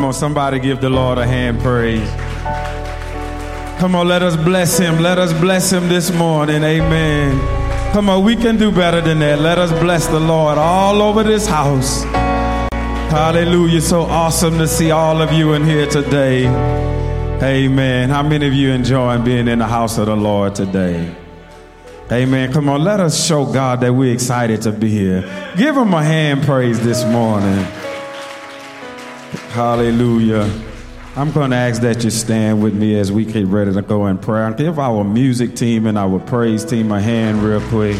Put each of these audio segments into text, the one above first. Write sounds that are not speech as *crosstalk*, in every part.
Come on, somebody give the Lord a hand praise. Come on, let us bless him. Let us bless him this morning. Amen. Come on, we can do better than that. Let us bless the Lord all over this house. Hallelujah. So awesome to see all of you in here today. Amen. How many of you enjoying being in the house of the Lord today? Amen. Come on, let us show God that we're excited to be here. Give him a hand praise this morning. Hallelujah. I'm going to ask that you stand with me as we get ready to go in prayer. Give our music team and our praise team a hand real quick.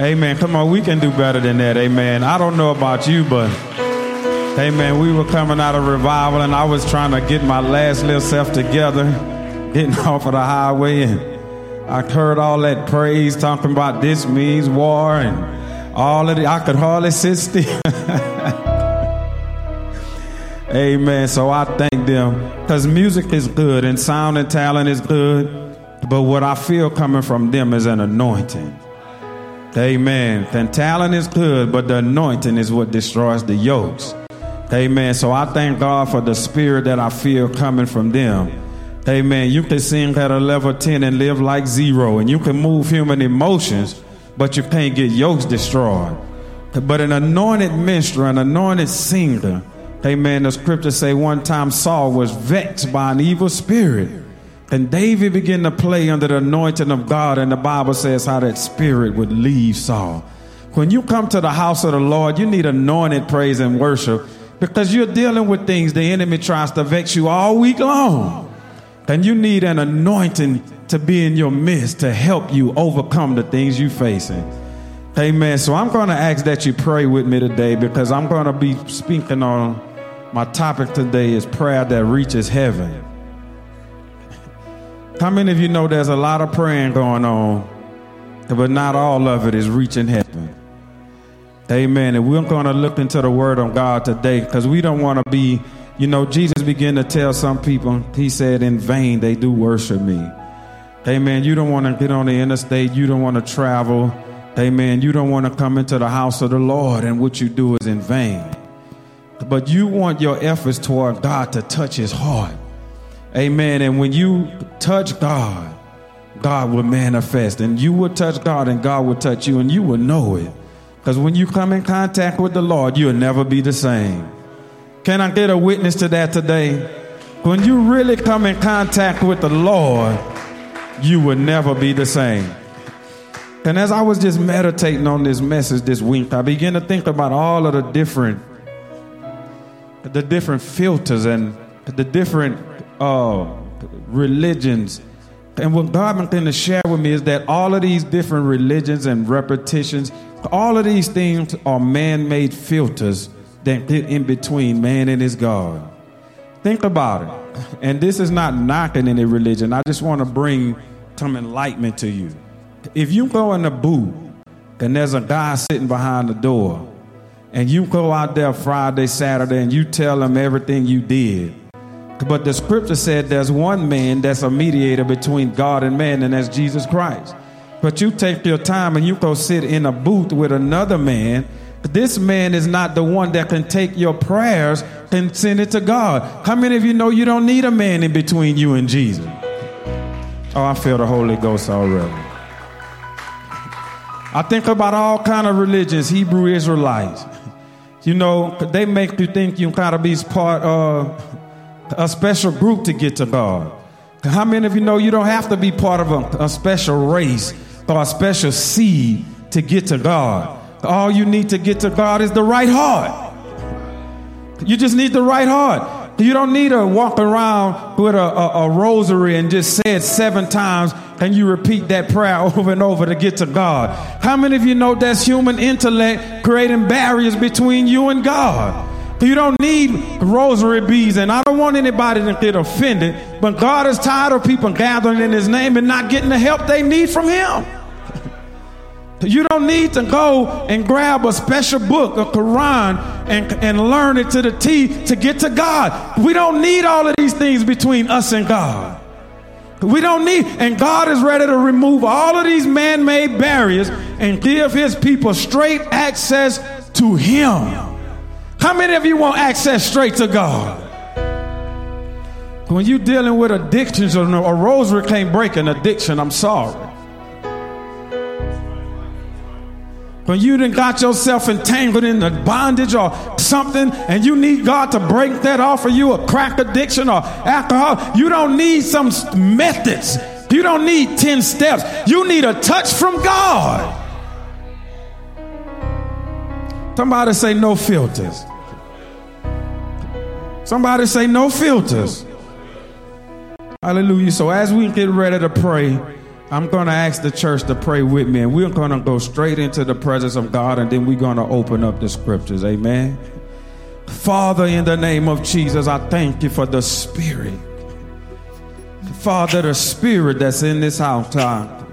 Amen. Come on, we can do better than that. Amen. I don't know about you, but amen. We were coming out of revival and I was trying to get my last little self together, getting *laughs* off of the highway. And I heard all that praise talking about this means war and all of it. I could hardly sit still. *laughs* Amen. So I thank them because music is good and sound and talent is good. But what I feel coming from them is an anointing. Amen. And talent is good, but the anointing is what destroys the yokes. Amen. So I thank God for the spirit that I feel coming from them. Amen. You can sing at a level 10 and live like zero, and you can move human emotions, but you can't get yokes destroyed. But an anointed minstrel, an anointed singer, Amen. The scriptures say one time Saul was vexed by an evil spirit. And David began to play under the anointing of God, and the Bible says how that spirit would leave Saul. When you come to the house of the Lord, you need anointed praise and worship because you're dealing with things the enemy tries to vex you all week long. And you need an anointing to be in your midst to help you overcome the things you're facing. Amen. So I'm going to ask that you pray with me today because I'm going to be speaking on my topic today is prayer that reaches heaven. *laughs* How many of you know there's a lot of praying going on, but not all of it is reaching heaven? Amen. And we're going to look into the Word of God today because we don't want to be, you know, Jesus began to tell some people, He said, in vain they do worship me. Amen. You don't want to get on the interstate, you don't want to travel. Amen. You don't want to come into the house of the Lord, and what you do is in vain but you want your efforts toward God to touch his heart. Amen. And when you touch God, God will manifest. And you will touch God, and God will touch you, and you will know it. Because when you come in contact with the Lord, you'll never be the same. Can I get a witness to that today? When you really come in contact with the Lord, you will never be the same. And as I was just meditating on this message this week, I began to think about all of the different the different filters and the different uh, religions. And what God began to share with me is that all of these different religions and repetitions, all of these things are man made filters that get in between man and his God. Think about it. And this is not knocking any religion. I just want to bring some enlightenment to you. If you go in a booth and there's a guy sitting behind the door, and you go out there Friday, Saturday, and you tell them everything you did. But the scripture said there's one man that's a mediator between God and man, and that's Jesus Christ. But you take your time and you go sit in a booth with another man. This man is not the one that can take your prayers and send it to God. How many of you know you don't need a man in between you and Jesus? Oh, I feel the Holy Ghost already. I think about all kind of religions, Hebrew Israelites. You know, they make you think you gotta be part of a special group to get to God. How many of you know you don't have to be part of a, a special race or a special seed to get to God? All you need to get to God is the right heart. You just need the right heart. You don't need to walk around with a, a, a, rosary and just say it seven times and you repeat that prayer *laughs* over and over to get to God. How many of you know that's human intellect creating barriers between you and God? You don't need rosary beads, and I don't want anybody to get offended, but God is tired of people gathering in His name and not getting the help they need from Him. *laughs* You don't need to go and grab a special book, a Quran, and, and learn it to the T to get to God. We don't need all of these things between us and God. We don't need, and God is ready to remove all of these man made barriers and give his people straight access to Him. How many of you want access straight to God? When you're dealing with addictions, or a rosary can't break an addiction, I'm sorry. When you done got yourself entangled in the bondage or something and you need God to break that off of you, a crack addiction or alcohol, you don't need some methods. You don't need 10 steps. You need a touch from God. Somebody say no filters. Somebody say no filters. Hallelujah. So as we get ready to pray, I'm going to ask the church to pray with me, and we're going to go straight into the presence of God, and then we're going to open up the scriptures. Amen. Father, in the name of Jesus, I thank you for the Spirit. Father, the Spirit that's in this house, God.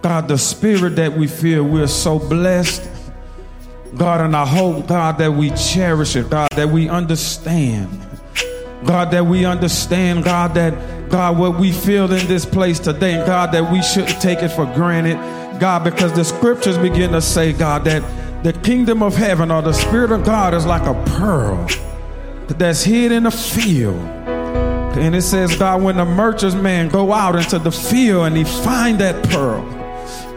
God, the Spirit that we feel we're so blessed. God, and I hope, God, that we cherish it, God, that we understand. God, that we understand, God, that, God, what we feel in this place today, and God, that we shouldn't take it for granted, God, because the scriptures begin to say, God, that the kingdom of heaven or the Spirit of God is like a pearl that's hid in a field. And it says, God, when the merchant's man go out into the field and he find that pearl,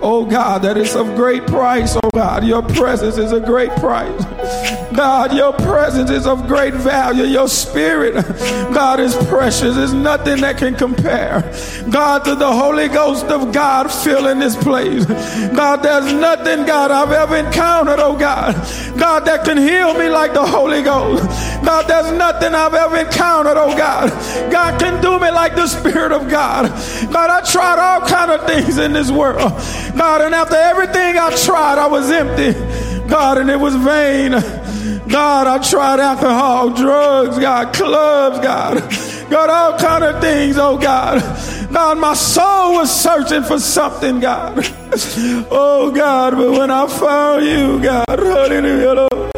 Oh God, that is of great price. Oh God, your presence is a great price. God, your presence is of great value. Your spirit, God, is precious. There's nothing that can compare. God, to the Holy Ghost of God filling this place. God, there's nothing, God, I've ever encountered, oh God. God, that can heal me like the Holy Ghost. God, there's nothing I've ever encountered, oh God. God can do me like the Spirit of God. God, I tried all kind of things in this world. God, and after everything I tried, I was empty. God, and it was vain. God, I tried alcohol, drugs, God, clubs, God. God, all kind of things, oh God. God, my soul was searching for something, God. Oh God, but when I found you, God, hallelujah, Lord.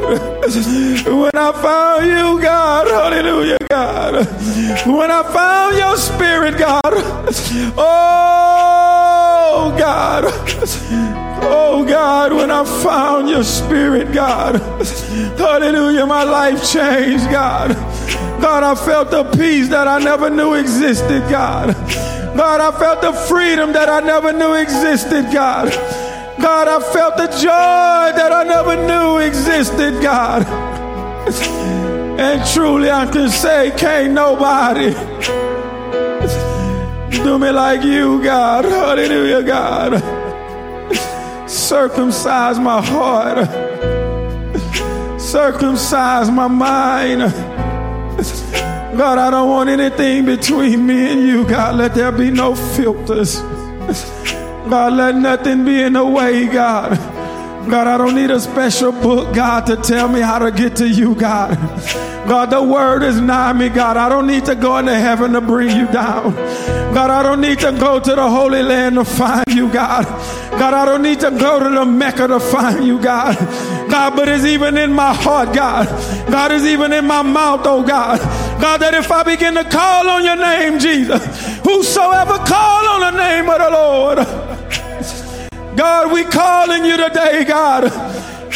When I found you, God, hallelujah, God. When I found your spirit, God. Oh God. Oh God, when I found your spirit, God. Hallelujah, my life changed, God. God, I felt the peace that I never knew existed, God. God, I felt the freedom that I never knew existed, God. God, I felt the joy that I never knew existed, God. And truly, I can say, can't nobody do me like you, God. Hallelujah, God. Circumcise my heart, circumcise my mind. God, I don't want anything between me and you. God, let there be no filters. God, let nothing be in the way, God. God, I don't need a special book, God, to tell me how to get to you, God. God, the word is nigh me, God. I don't need to go into heaven to bring you down. God, I don't need to go to the Holy Land to find you, God. God, I don't need to go to the Mecca to find you, God. God, but it's even in my heart, God. God is even in my mouth, oh God. God, that if I begin to call on your name, Jesus, whosoever call on the name of the Lord, God, we're calling you today, God.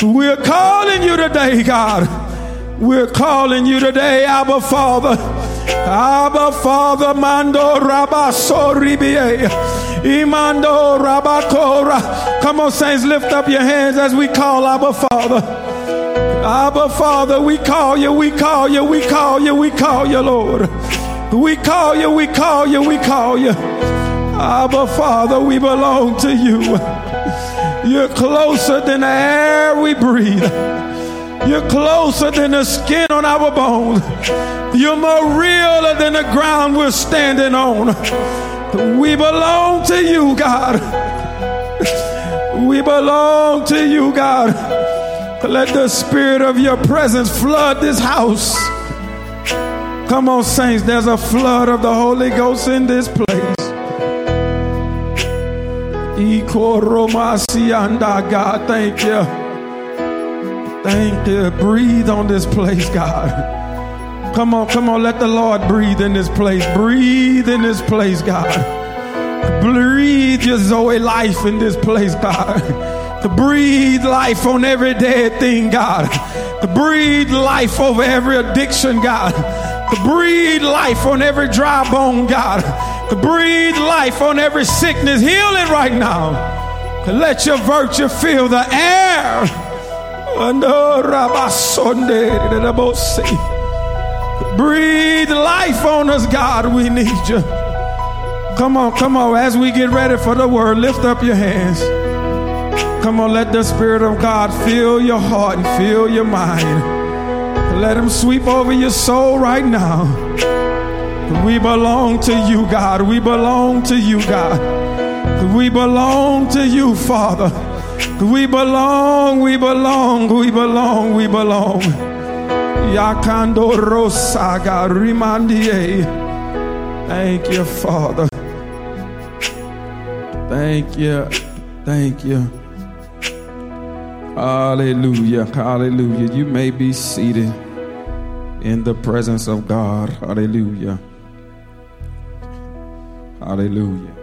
We're calling you today, God. We're calling you today, Abba Father. Abba Father, Mando Rabasoribiye. Imando Rabakora. Come on, saints, lift up your hands as we call Abba Father. Abba Father, we call you, we call you, we call you, we call you, Lord. We call you, we call you, we call you. Abba Father, we belong to you. You're closer than the air we breathe. You're closer than the skin on our bones. You're more real than the ground we're standing on. We belong to you, God. We belong to you, God. Let the spirit of your presence flood this house. Come on, saints. There's a flood of the Holy Ghost in this place. God, thank you. Thank you. Breathe on this place, God. Come on, come on. Let the Lord breathe in this place. Breathe in this place, God. Breathe your Zoe life in this place, God. To breathe life on every dead thing, God. To breathe life over every addiction, God. To breathe life on every dry bone, God. Breathe life on every sickness. Heal it right now. Let your virtue fill the air. Breathe life on us, God. We need you. Come on, come on. As we get ready for the word, lift up your hands. Come on, let the Spirit of God fill your heart and fill your mind. Let Him sweep over your soul right now. We belong to you, God. We belong to you, God. We belong to you, Father. We belong, we belong, we belong, we belong. Yakando Rosaga Rimandie. Thank you, Father. Thank you. Thank you. Hallelujah. Hallelujah. You may be seated in the presence of God. Hallelujah. Hallelujah.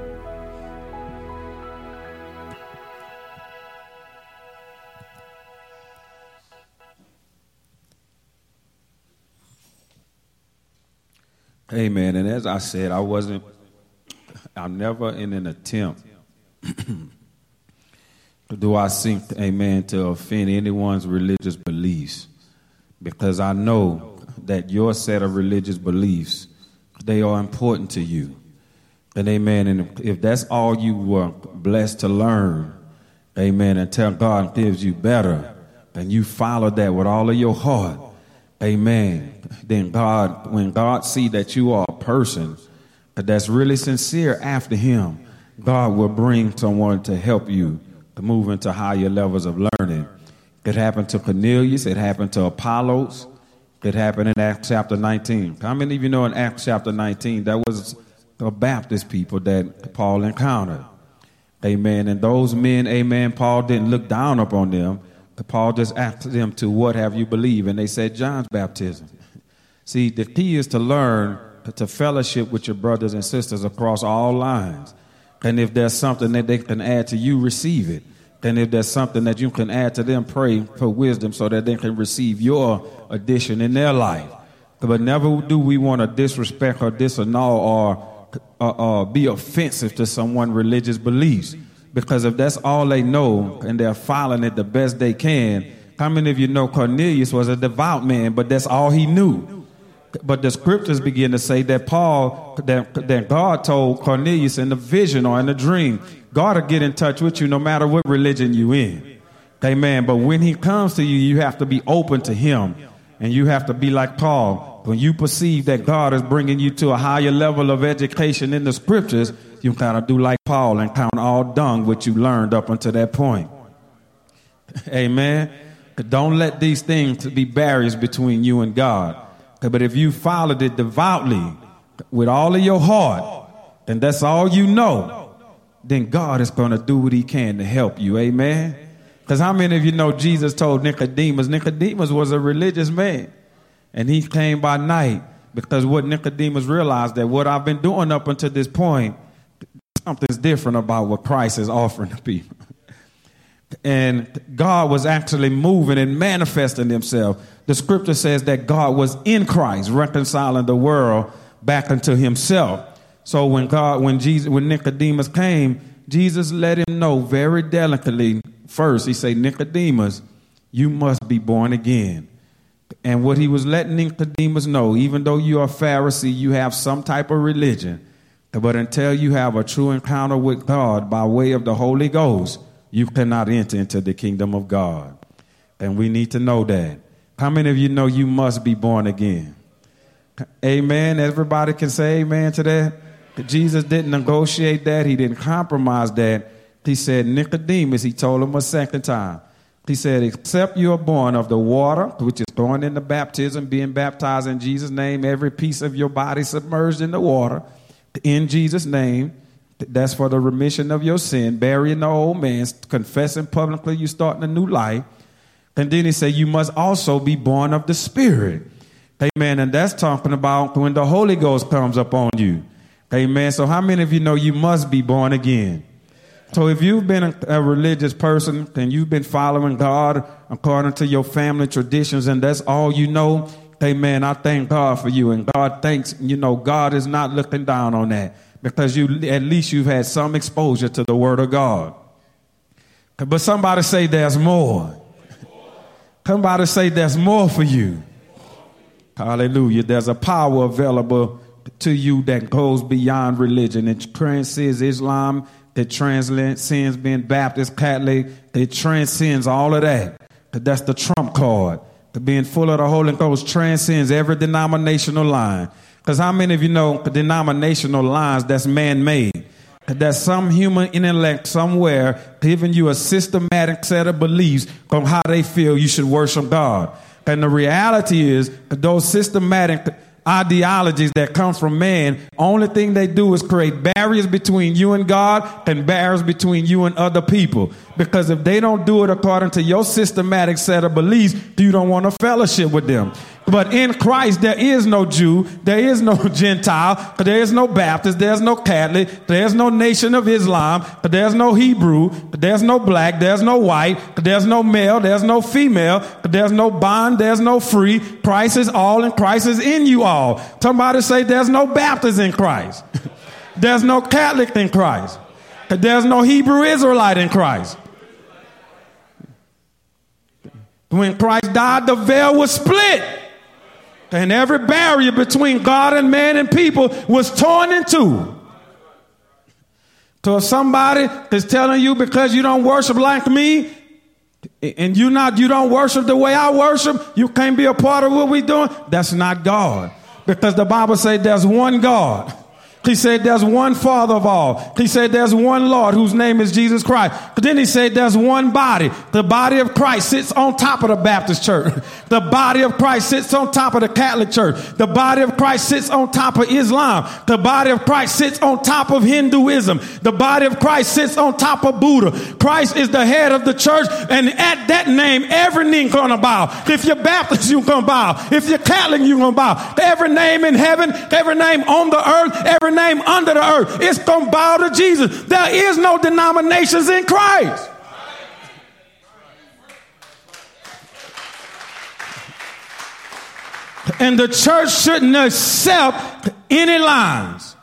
Amen. And as I said, I wasn't, I'm never in an attempt *clears throat* do I seek, amen, to offend anyone's religious beliefs? Because I know that your set of religious beliefs, they are important to you. And amen. And if that's all you were blessed to learn, amen, until God gives you better, and you follow that with all of your heart, amen, then God, when God see that you are a person that's really sincere after him, God will bring someone to help you to move into higher levels of learning. It happened to Cornelius, it happened to Apollos, it happened in Acts chapter 19. How many of you know in Acts chapter 19 that was the Baptist people that Paul encountered? Amen. And those men, amen, Paul didn't look down upon them. Paul just asked them to what have you believed? And they said John's baptism. *laughs* See, the key is to learn to fellowship with your brothers and sisters across all lines. And if there's something that they can add to you, receive it. And if there's something that you can add to them, pray for wisdom so that they can receive your addition in their life. But never do we want to disrespect or disannul or uh, uh, be offensive to someone's religious beliefs. Because if that's all they know and they're following it the best they can, how many of you know Cornelius was a devout man, but that's all he knew? But the scriptures begin to say that Paul, that, that God told Cornelius in a vision or in a dream, God will get in touch with you no matter what religion you in. Amen. But when he comes to you, you have to be open to him. And you have to be like Paul. When you perceive that God is bringing you to a higher level of education in the scriptures, you kind of do like Paul and count all dung what you learned up until that point. Amen. Don't let these things be barriers between you and God. But if you followed it devoutly with all of your heart, and that's all you know, then God is going to do what he can to help you. Amen. Because how many of you know Jesus told Nicodemus? Nicodemus was a religious man. And he came by night because what Nicodemus realized that what I've been doing up until this point, something's different about what Christ is offering to people. and God was actually moving and manifesting himself the scripture says that God was in Christ, reconciling the world back unto himself. So when God, when Jesus, when Nicodemus came, Jesus let him know very delicately first. He said, Nicodemus, you must be born again. And what he was letting Nicodemus know, even though you're a Pharisee, you have some type of religion, but until you have a true encounter with God by way of the Holy Ghost, you cannot enter into the kingdom of God. And we need to know that. How many of you know you must be born again? Amen. Everybody can say amen to that. Jesus didn't negotiate that. He didn't compromise that. He said, Nicodemus, he told him a second time. He said, except you are born of the water, which is born in the baptism, being baptized in Jesus' name, every piece of your body submerged in the water, in Jesus' name. That's for the remission of your sin, burying the old man, confessing publicly you starting a new life. And then he said, You must also be born of the Spirit. Amen. And that's talking about when the Holy Ghost comes upon you. Amen. So, how many of you know you must be born again? So if you've been a, religious person and you've been following God according to your family traditions and that's all you know, amen, I thank God for you. And God thanks, you know, God is not looking down on that because you at least you've had some exposure to the word of God. But somebody say there's more. Somebody say there's more for you. Hallelujah. There's a power available to you that goes beyond religion. It transcends Islam, that transcends being Baptist, Catholic, it transcends all of that. Cause That's the trump card. The being full of the Holy Ghost transcends every denominational line. Because how many of you know denominational lines that's man made? That some human intellect somewhere giving you a systematic set of beliefs on how they feel you should worship God. And the reality is, those systematic ideologies that comes from man, only thing they do is create barriers between you and God and barriers between you and other people. Because if they don't do it according to your systematic set of beliefs, you don't want to fellowship with them. But in Christ, there is no Jew, there is no Gentile, there is no Baptist, there's no Catholic, there's no nation of Islam, there's no Hebrew, there's no black, there's no white, there's no male, there's no female, there's no bond, there's no free. Christ is all and Christ is in you all. Somebody say there's no Baptist in Christ. there's no Catholic in Christ. There's no Hebrew Israelite in Christ. When Christ died, the veil was split. And every barrier between God and man and people was torn in two. So if somebody is telling you because you don't worship like me, and you not you don't worship the way I worship, you can't be a part of what we're doing, that's not God. Because the Bible says there's one God. He said there's one Father of all. He said there's one Lord whose name is Jesus Christ. But then he said there's one body. The body of Christ sits on top of the Baptist church. *laughs* The body of Christ sits on top of the Catholic church. The body of Christ sits on top of Islam. The body of Christ sits on top of Hinduism. The body of Christ sits on top of Buddha. Christ is the head of the church. And at that name, every knee gonna bow. If you're Baptist, you're gonna bow. If you're Catholic, you're gonna bow. Every name in heaven, every name on the earth, every name under the earth. It's going to bow to Jesus. There is no denominations in Christ. And the church shouldn't accept any lines.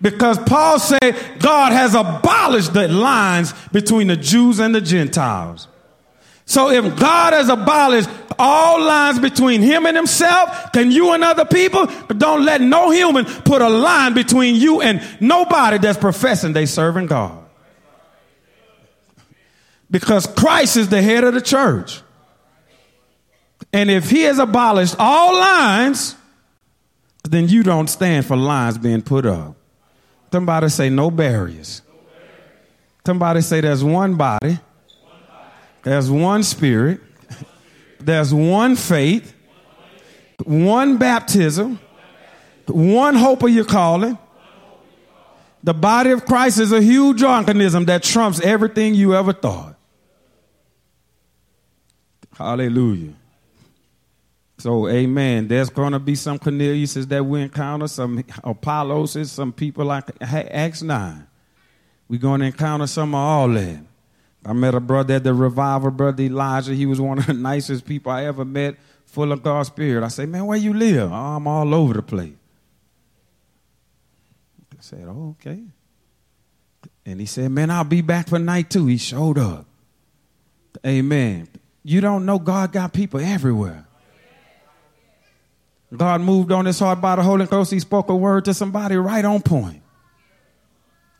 Because Paul said God has abolished the lines between the Jews and the Gentiles. So if God has abolished all lines between him and himself, then you and other people, but don't let no human put a line between you and nobody that's professing they serving God. Because Christ is the head of the church. And if he has abolished all lines, then you don't stand for lines being put up. Somebody say no barriers. Somebody say there's one body there's one spirit. There's one faith. One baptism. One hope of your calling. The body of Christ is a huge organism that trumps everything you ever thought. Hallelujah. So, amen. There's going to be some Corneliuses that we encounter, some Apolloses, some people like Acts 9. We're going to encounter some of all that. I met a brother at the revival, brother Elijah. He was one of the *laughs* nicest people I ever met, full of God's spirit. I said, man, where you live? Oh, I'm all over the place. I said, oh, okay. And he said, man, I'll be back for night two. He showed up. Amen. You don't know God got people everywhere. God moved on his heart by the Holy Ghost. He spoke a word to somebody right on point.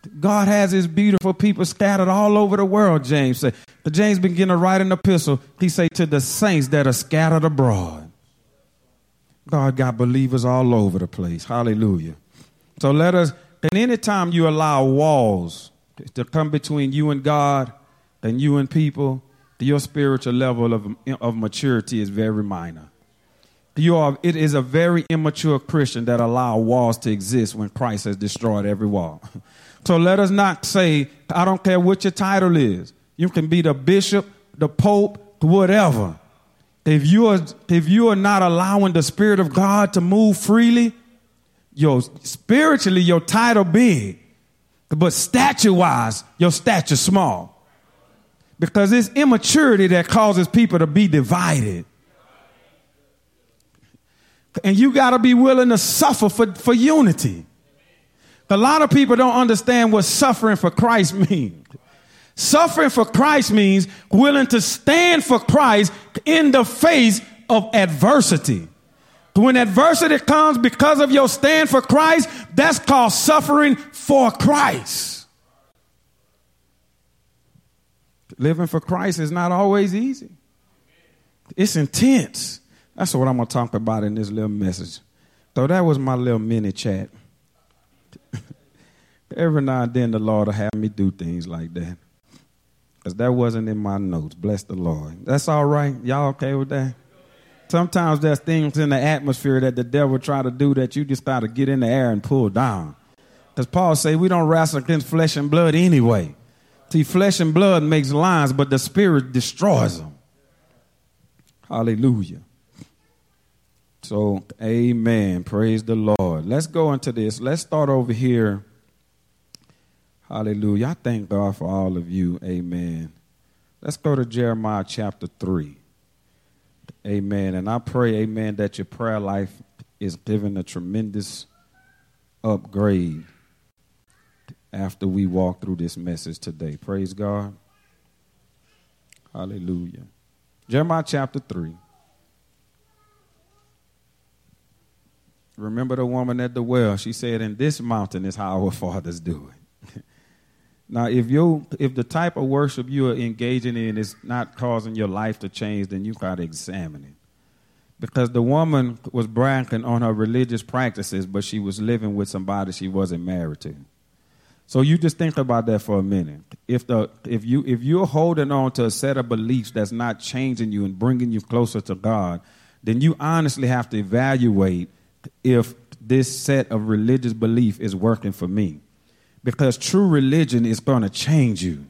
God has his beautiful people scattered all over the world, James said. James began to write an epistle. He said to the saints that are scattered abroad. God got believers all over the place. Hallelujah. So let us, and anytime you allow walls to come between you and God and you and people, your spiritual level of, of maturity is very minor. You are, it is a very immature Christian that allow walls to exist when Christ has destroyed every wall. *laughs* So let us not say, I don't care what your title is. You can be the bishop, the pope, whatever. If you are, if you are not allowing the Spirit of God to move freely, your spiritually, your title big. But stature wise, your stature small. Because it's immaturity that causes people to be divided. And you got to be willing to suffer for, for unity. A lot of people don't understand what suffering for Christ *laughs* means. Suffering for Christ means willing to stand for Christ in the face of adversity. When adversity comes because of your stand for Christ, that's called suffering for Christ. Living for Christ is not always easy. It's intense. That's what I'm going to talk about in this little message. So that was my little mini chat. Every now and then the Lord will have me do things like that. Because that wasn't in my notes. Bless the Lord. That's all right. Y'all okay with that? Sometimes there's things in the atmosphere that the devil try to do that you just got to get in the air and pull down. Because Paul say we don't wrestle against flesh and blood anyway. See, flesh and blood makes lines, but the spirit destroys them. Hallelujah. So, amen. Praise the Lord. Let's go into this. Let's start over here. Hallelujah. I thank God for all of you. Amen. Let's go to Jeremiah chapter 3. Amen. And I pray, amen, that your prayer life is given a tremendous upgrade after we walk through this message today. Praise God. Hallelujah. Jeremiah chapter 3. Remember the woman at the well? She said, In this mountain is how our fathers do it. *laughs* now, if you if the type of worship you are engaging in is not causing your life to change, then you gotta examine it. Because the woman was bragging on her religious practices, but she was living with somebody she wasn't married to. So you just think about that for a minute. If the if you if you're holding on to a set of beliefs that's not changing you and bringing you closer to God, then you honestly have to evaluate if this set of religious belief is working for me. Because true religion is going to change you.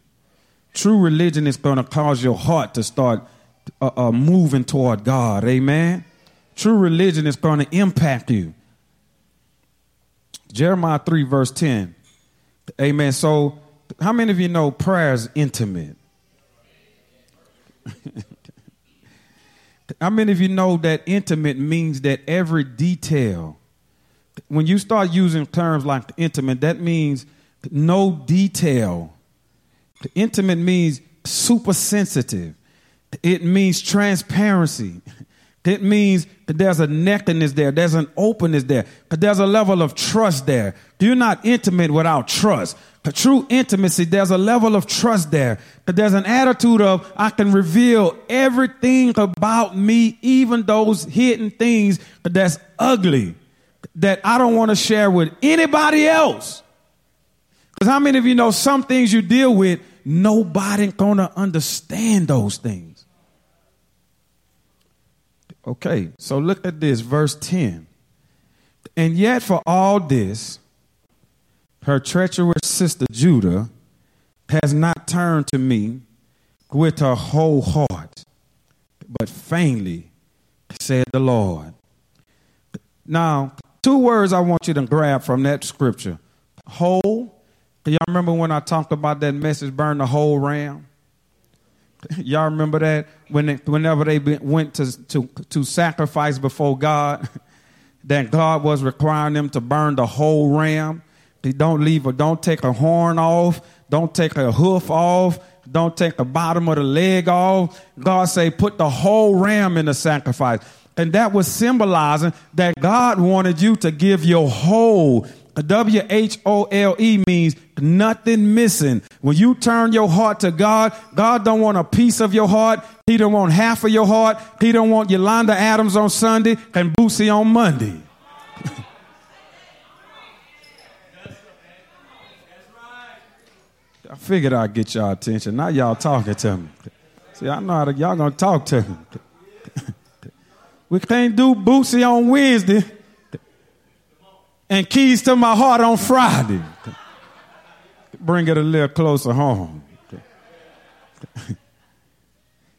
True religion is going to cause your heart to start uh, uh, moving toward God. Amen. True religion is going to impact you. Jeremiah 3, verse 10. Amen. So, how many of you know prayer is intimate? *laughs* How many of you know that intimate means that every detail, when you start using terms like intimate, that means no detail. Intimate means super sensitive. It means transparency. It means that there's a nakedness there, there's an openness there, but there's a level of trust there. You're not intimate without trust. True intimacy, there's a level of trust there. But there's an attitude of, I can reveal everything about me, even those hidden things that's ugly, that I don't want to share with anybody else. Because how many of you know some things you deal with, nobody gonna understand those things. Okay, so look at this, verse 10. And yet for all this, her treacherous sister Judah has not turned to me with her whole heart, but faintly, said the Lord. Now, two words I want you to grab from that scripture whole. Y'all remember when I talked about that message, burn the whole ram? *laughs* Y'all remember that when they, whenever they went to, to, to sacrifice before God, *laughs* that God was requiring them to burn the whole ram. They Don't leave or don't take a horn off. Don't take a hoof off. Don't take the bottom of the leg off. God say, put the whole ram in the sacrifice. And that was symbolizing that God wanted you to give your whole. W H O L E means nothing missing. When you turn your heart to God, God don't want a piece of your heart. He don't want half of your heart. He don't want Yolanda Adams on Sunday and Boosie on Monday. *laughs* I figured I'd get y'all attention. Now y'all talking to me. See, I know how to, y'all gonna talk to me. *laughs* we can't do Boosie on Wednesday and keys to my heart on Friday. Bring it a little closer home.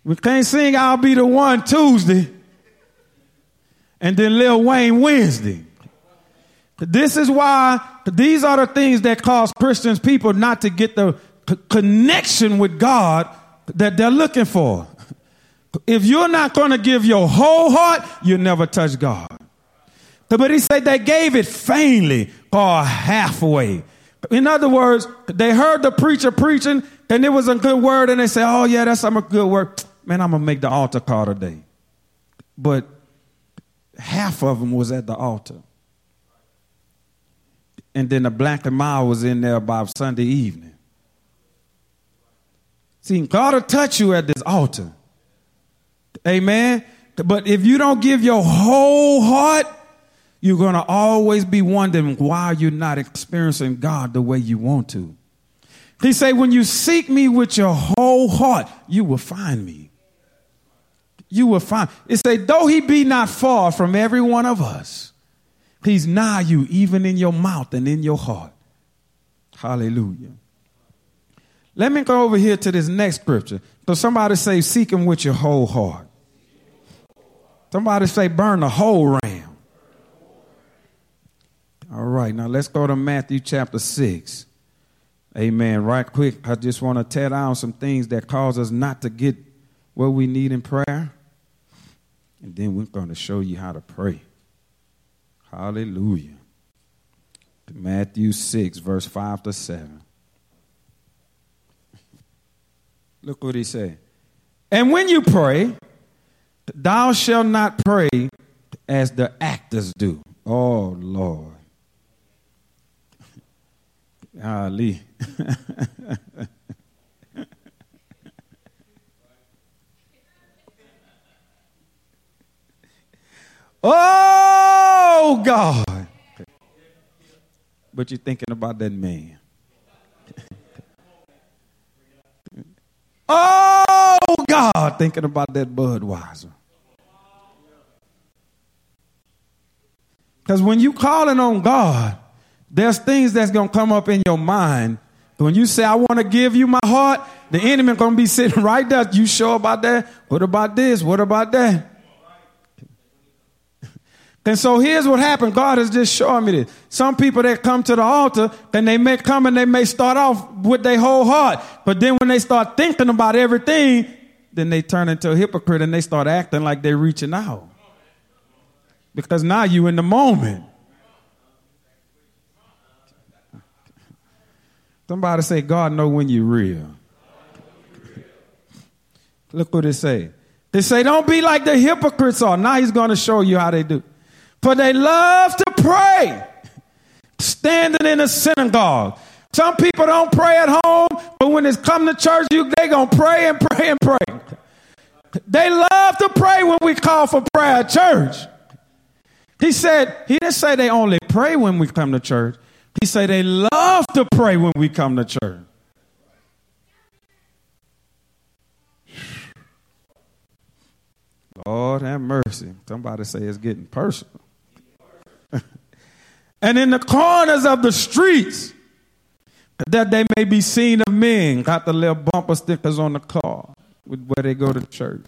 we can't sing I'll be the one Tuesday and then Lil Wayne Wednesday. This is why these are the things that cause Christians people not to get the connection with God that they're looking for. If you're not going to give your whole heart, you'll never touch God. But he said they gave it faintly or halfway. In other words, they heard the preacher preaching and it was a good word and they say, oh yeah, that's a good word. Man, I'm going to make the altar call today. But half of them was at the altar. And then the black and mild was in there by Sunday evening. See, God will touch you at this altar. Amen. But if you don't give your whole heart, you're going to always be wondering why you're not experiencing God the way you want to. He say, when you seek me with your whole heart, you will find me. You will find. It say, though he be not far from every one of us, he's nigh you, even in your mouth and in your heart. Hallelujah. Let me go over here to this next scripture. So somebody say, seek him with your whole heart. Somebody say, burn the whole ram. All right, now let's go to Matthew chapter 6. Amen. Right quick, I just want to tear down some things that cause us not to get what we need in prayer. And then we're going to show you how to pray. Hallelujah. Matthew 6, verse 5 to 7. Look what he said. And when you pray, thou shalt not pray as the actors do. Oh, Lord. Ali. *laughs* oh God. But you're thinking about that man. *laughs* oh God, thinking about that Budweiser. Because when you calling on God, there's things that's going to come up in your mind. When you say, I want to give you my heart, the enemy going to be *laughs* sitting right there. You sure about that? What about this? What about that? *laughs* And so here's what happened. God is just showing me this. Some people that come to the altar and they may come and they may start off with their whole heart. But then when they start thinking about everything, then they turn into a hypocrite and they start acting like they're reaching out. Because now you in the moment. Somebody say, God know when you're real. Look what it say. They say, don't be like the hypocrites are. Now he's going to show you how they do. For they love to pray, standing in a synagogue. Some people don't pray at home, but when it's come to church, they gonna pray and pray and pray. They love to pray when we call for prayer at church. He said, he didn't say they only pray when we come to church. He said they love to pray when we come to church. Lord have mercy. Somebody say it's getting personal. *laughs* and in the corners of the streets, that they may be seen of men, got the little bumper stickers on the car with where they go to church.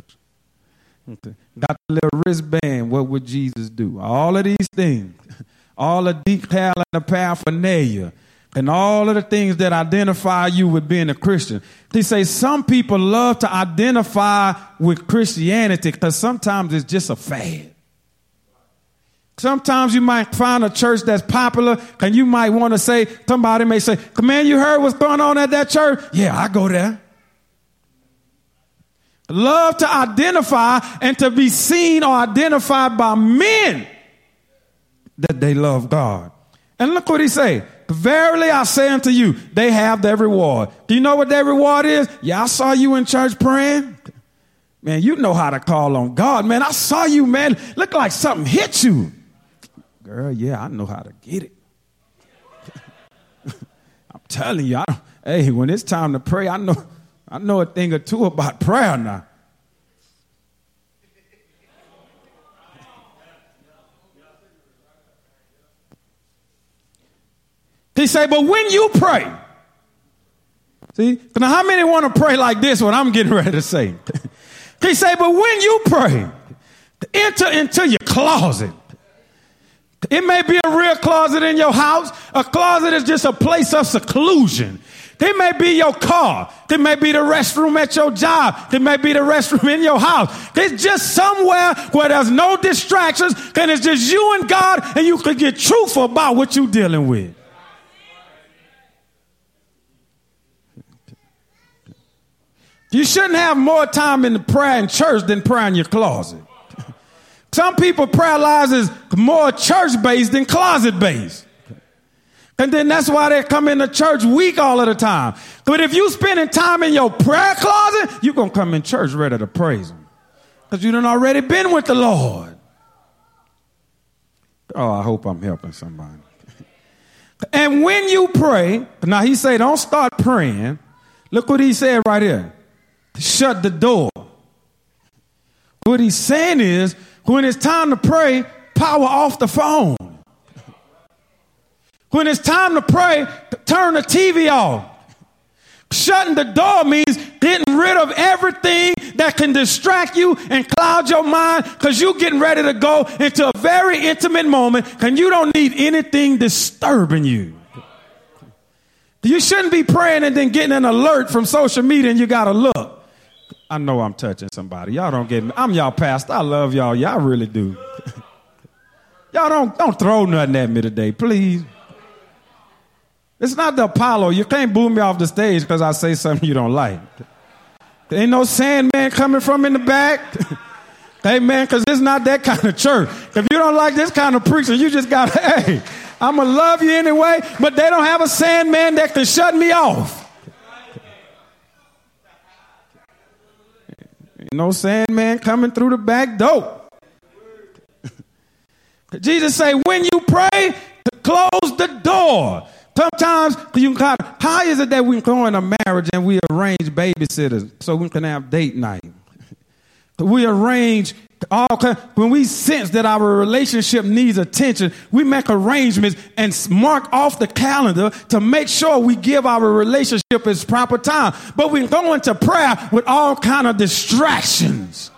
Got the little wristband, what would Jesus do? All of these things *laughs* all the decal and the paraphernalia and all of the things that identify you with being a Christian. They say some people love to identify with Christianity because sometimes it's just a fad. Sometimes you might find a church that's popular and you might want to say, somebody may say, man, you heard what's going on at that church? Yeah, I go there. Love to identify and to be seen or identified by men that they love God. And look what he say. Verily I say unto you, they have their reward. Do you know what their reward is? Yeah, I saw you in church praying. Man, you know how to call on God. Man, I saw you, man. Look like something hit you. Girl, yeah, I know how to get it. *laughs* I'm telling you, I, hey, when it's time to pray, I know, I know a thing or two about prayer now. He say, but when you pray, see, now how many want to pray like this? What I'm getting ready to say. *laughs* he say, but when you pray, enter into your closet, It may be a real closet in your house. A closet is just a place of seclusion. It may be your car. It may be the restroom at your job. It may be the restroom in your house. It's just somewhere where there's no distractions and it's just you and God and you can get truthful about what you're dealing with. You shouldn't have more time in the prayer in church than prayer in your closet. *laughs* Some people prayer lives is more church based than closet based. And then that's why they come into church weak all of the time. But if you spending time in your prayer closet, you're to come in church ready to praise him. Because you done already been with the Lord. Oh, I hope I'm helping somebody. *laughs* and when you pray, now he say, don't start praying. Look what he said right here. Shut the door. What he's saying is, when it's time to pray, power off the phone. When it's time to pray, turn the TV off. Shutting the door means getting rid of everything that can distract you and cloud your mind because you're getting ready to go into a very intimate moment and you don't need anything disturbing you. You shouldn't be praying and then getting an alert from social media and you got to look. I know I'm touching somebody. Y'all don't get me. I'm y'all pastor. I love y'all. Y'all really do. *laughs* y'all don't, don't throw nothing at me today, please. It's not the Apollo. You can't boo me off the stage because I say something you don't like. There ain't no Sandman coming from in the back. *laughs* man, because it's not that kind of church. If you don't like this kind of preacher, you just got to, *laughs* hey, I'm to love you anyway, but they don't have a Sandman that can shut me off. No Sandman coming through the back door. *laughs* Jesus say, when you pray, to close the door. Sometimes you can how is it that we go in a marriage and we arrange babysitters so we can have date night? *laughs* we arrange Oh, all when we sense that our relationship needs attention, we make arrangements and mark off the calendar to make sure we give our relationship its proper time. But we go into prayer with all kind of distractions.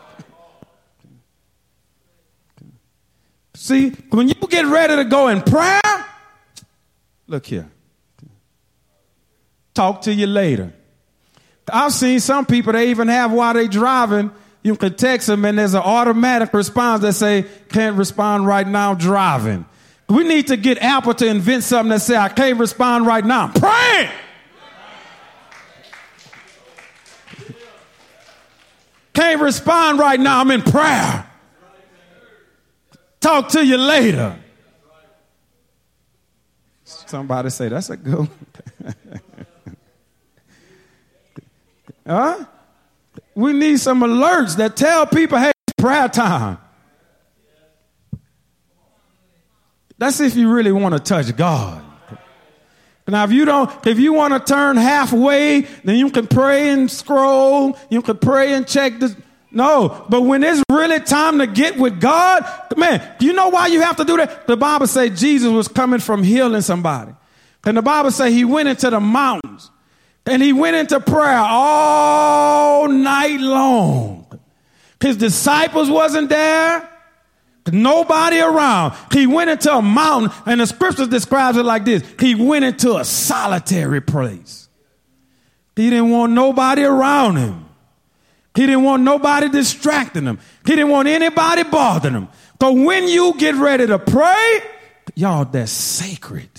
See, when you get ready to go in prayer, Look here. Talk to you later. I've seen some people they even have while they driving. You can text them and there's an automatic response that say can't respond right now driving. We need to get Apple to invent something that say I can't respond right now. Pray. Can't respond right now. I'm in prayer. Talk to you later. Somebody say, that's a good *laughs* huh? We need some alerts that tell people, hey, it's prayer time. That's if you really want to touch God. Now, if you don't, if you want to turn halfway, then you can pray and scroll. You can pray and check the. No, but when it's really time to get with God, man, do you know why you have to do that? The Bible says Jesus was coming from healing somebody. And the Bible says he went into the mountains and he went into prayer all night long. His disciples wasn't there. Nobody around. He went into a mountain and the scripture describes it like this. He went into a solitary place. He didn't want nobody around him. He didn't want nobody distracting him. He didn't want anybody bothering him. So when you get ready to pray, y'all, that's sacred.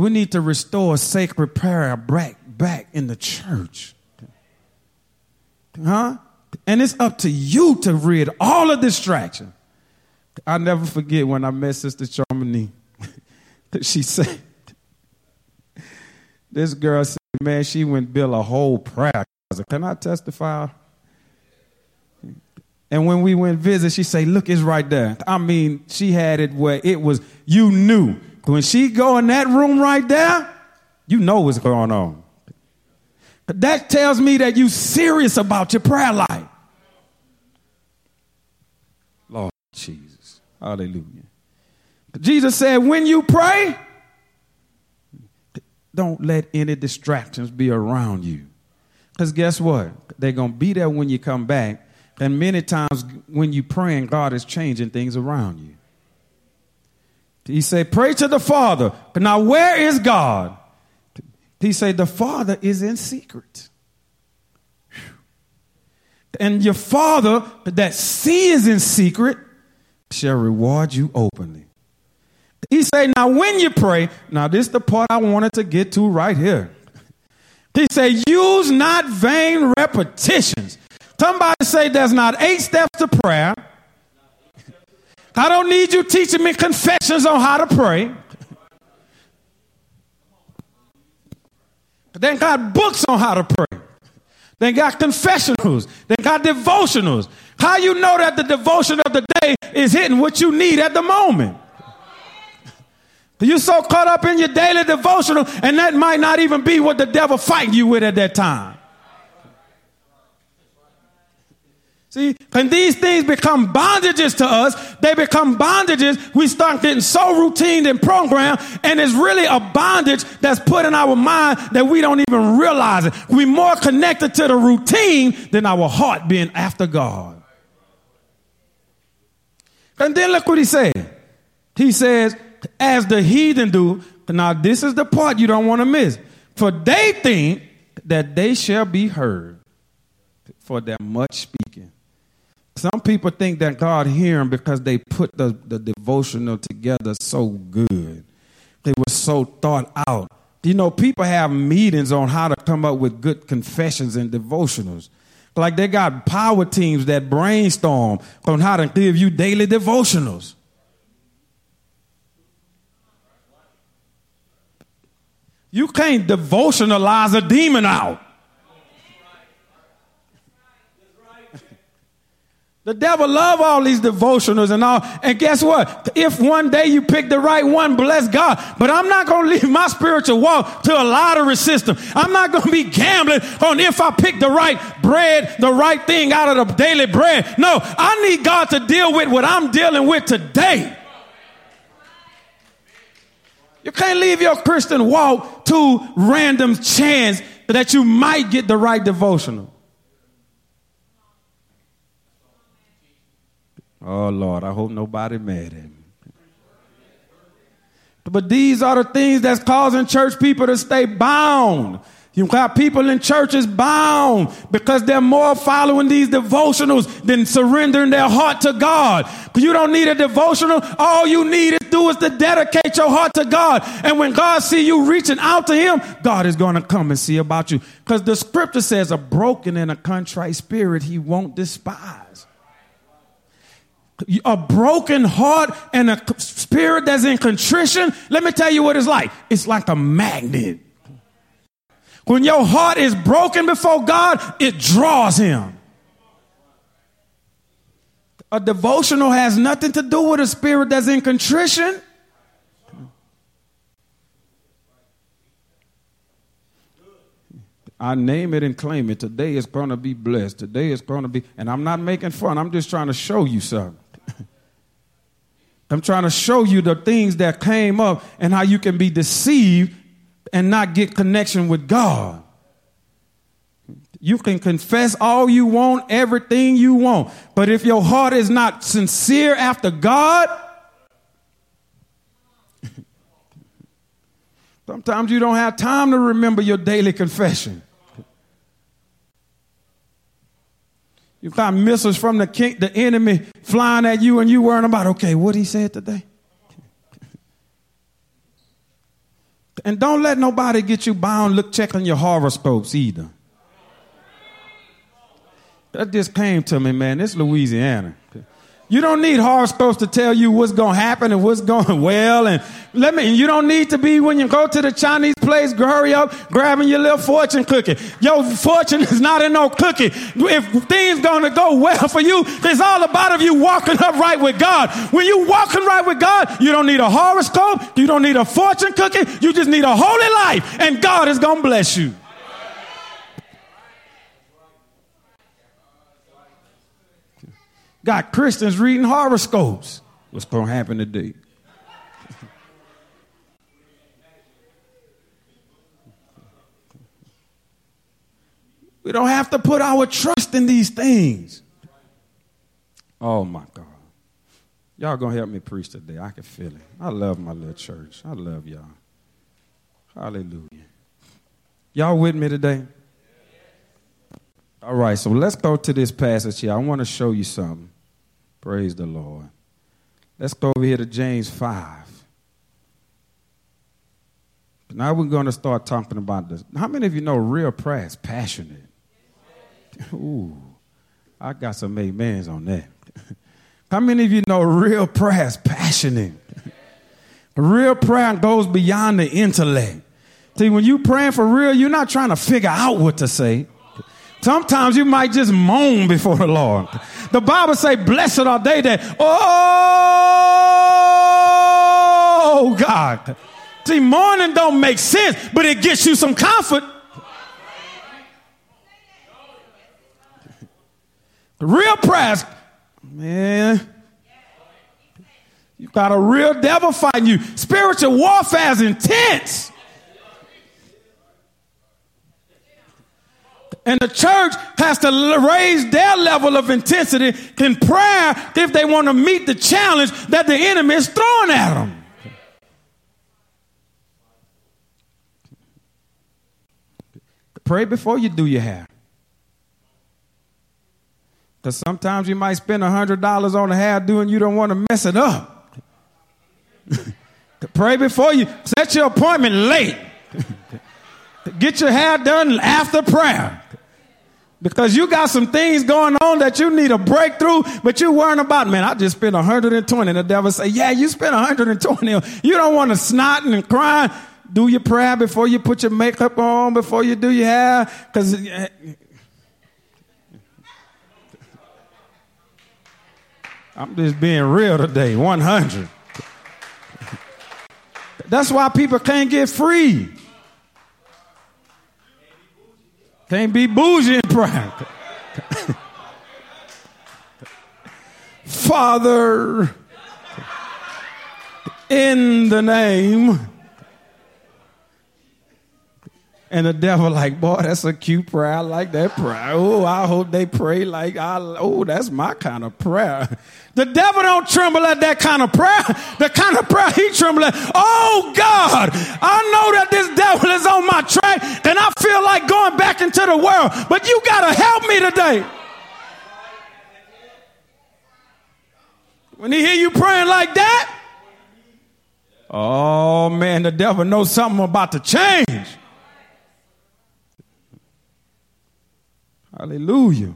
We need to restore sacred prayer back, back in the church. Huh? And it's up to you to rid all of distraction. I'll never forget when I met Sister Charmony. *laughs* she said, this girl said, man, she went build a whole prayer said, Can I testify? And when we went visit, she said, Look, it's right there. I mean, she had it where it was, you knew. When she go in that room right there, you know what's going on. That tells me that you serious about your prayer life. Lord Jesus. Hallelujah. Jesus said, when you pray, don't let any distractions be around you. Because guess what? They're going to be there when you come back. And many times when you're praying, God is changing things around you. He said, pray to the Father. Now, where is God? He said, the Father is in secret. And your Father that sees in secret shall reward you openly. He said, now when you pray, now this is the part I wanted to get to right here. He said, use not vain repetitions. Somebody say there's not eight steps to prayer. I don't need you teaching me confessions on how to pray. They got books on how to pray. They got confessionals. They got devotionals. How you know that the devotion of the day is hitting what you need at the moment? You're so caught up in your daily devotional, and that might not even be what the devil fighting you with at that time. See, when these things become bondages to us, they become bondages. We start getting so routine and programmed, and it's really a bondage that's put in our mind that we don't even realize it. We're more connected to the routine than our heart being after God. And then look what he said. He says, as the heathen do, now this is the part you don't want to miss. For they think that they shall be heard for their much speaking. Some people think that God hear them because they put the, the devotional together so good. They were so thought out. You know, people have meetings on how to come up with good confessions and devotionals. Like they got power teams that brainstorm on how to give you daily devotionals. You can't devotionalize a demon out. The devil love all these devotionals and all. And guess what? If one day you pick the right one, bless God. But I'm not going *laughs* to leave my spiritual walk to a lottery system. I'm not going to be gambling on if I pick the right bread, the right thing out of the daily bread. No, I need God to deal with what I'm dealing with today. You can't leave your Christian walk to random chance that you might get the right devotional. Oh Lord, I hope nobody mad at me. But these are the things that's causing church people to stay bound. You got people in churches bound because they're more following these devotionals than surrendering their heart to God. Because You don't need a devotional. All you need to do is to dedicate your heart to God. And when God see you reaching out to him, God is going to come and see about you. Because the scripture says a broken and a contrite spirit he won't despise a broken heart and a spirit that's in contrition, let me tell you what it's like. It's like a magnet. When your heart is broken before God, it draws him. A devotional has nothing to do with a spirit that's in contrition. I name it and claim it. Today is going to be blessed. Today is going to be, and I'm not making fun. I'm just trying to show you something. I'm trying to show you the things that came up and how you can be deceived and not get connection with God. You can confess all you want, everything you want. But if your heart is not sincere after God, *laughs* sometimes you don't have time to remember your daily confession. You got missiles from the king, the enemy flying at you, and you worrying about, okay, what he said today. *laughs* And don't let nobody get you bound, look checking your horoscopes either. That just came to me, man. It's Louisiana. You don't need horoscopes to tell you what's going to happen and what's going *laughs* well. And let me, you don't need to be when you go to the Chinese place, hurry up, grabbing your little fortune cookie. Your fortune is not in no cookie. If things going to go well for you, it's all about if you walking up right with God. When you walking right with God, you don't need a horoscope. You don't need a fortune cookie. You just need a holy life and God is going to bless you. Got Christians reading horoscopes. What's going to happen today? *laughs* we don't have to put our trust in these things. Oh my God. Y'all gonna help me preach today. I can feel it. I love my little church. I love y'all. Hallelujah. Y'all with me today? All right, so let's go to this passage here. I want to show you something. Praise the Lord. Let's go over here to James 5. Now we're going to start talking about this. How many of you know real prayer is passionate? *laughs* Ooh, I got some amens on that. *laughs* How many of you know real prayer is passionate? *laughs* real prayer goes beyond the intellect. See, when you praying for real, you're not trying to figure out what to say. Sometimes you might just moan before the Lord. The Bible say, blessed are they that, oh God. See, mourning don't make sense, but it gets you some comfort. The real prayers Man, you got a real devil fighting you. Spiritual warfare is intense. And the church has to raise their level of intensity in prayer if they want to meet the challenge that the enemy is throwing at them. Pray before you do your hair. Because sometimes you might spend $100 on a hairdo and you don't want to mess it up. *laughs* Pray before you set your appointment late. *laughs* Get your hair done after prayer. Because you got some things going on that you need a breakthrough, but you worrying about, man, I just spent 120. And the devil say, yeah, you spent 120. You don't want to snotting and crying. Do your prayer before you put your makeup on, before you do your hair. Because eh, I'm just being real today. 100. That's why people can't get free. Can't be bougie in prayer. Father, in the name and the devil like, boy, that's a cute prayer. I like that prayer. Oh, I hope they pray like I. Oh, that's my kind of prayer. The devil don't tremble at that kind of prayer. The kind of prayer he tremble at. Oh God, I know that this devil is on my track, and I feel like going back into the world. But you gotta help me today. When he hear you praying like that, oh man, the devil knows something about to change. Hallelujah.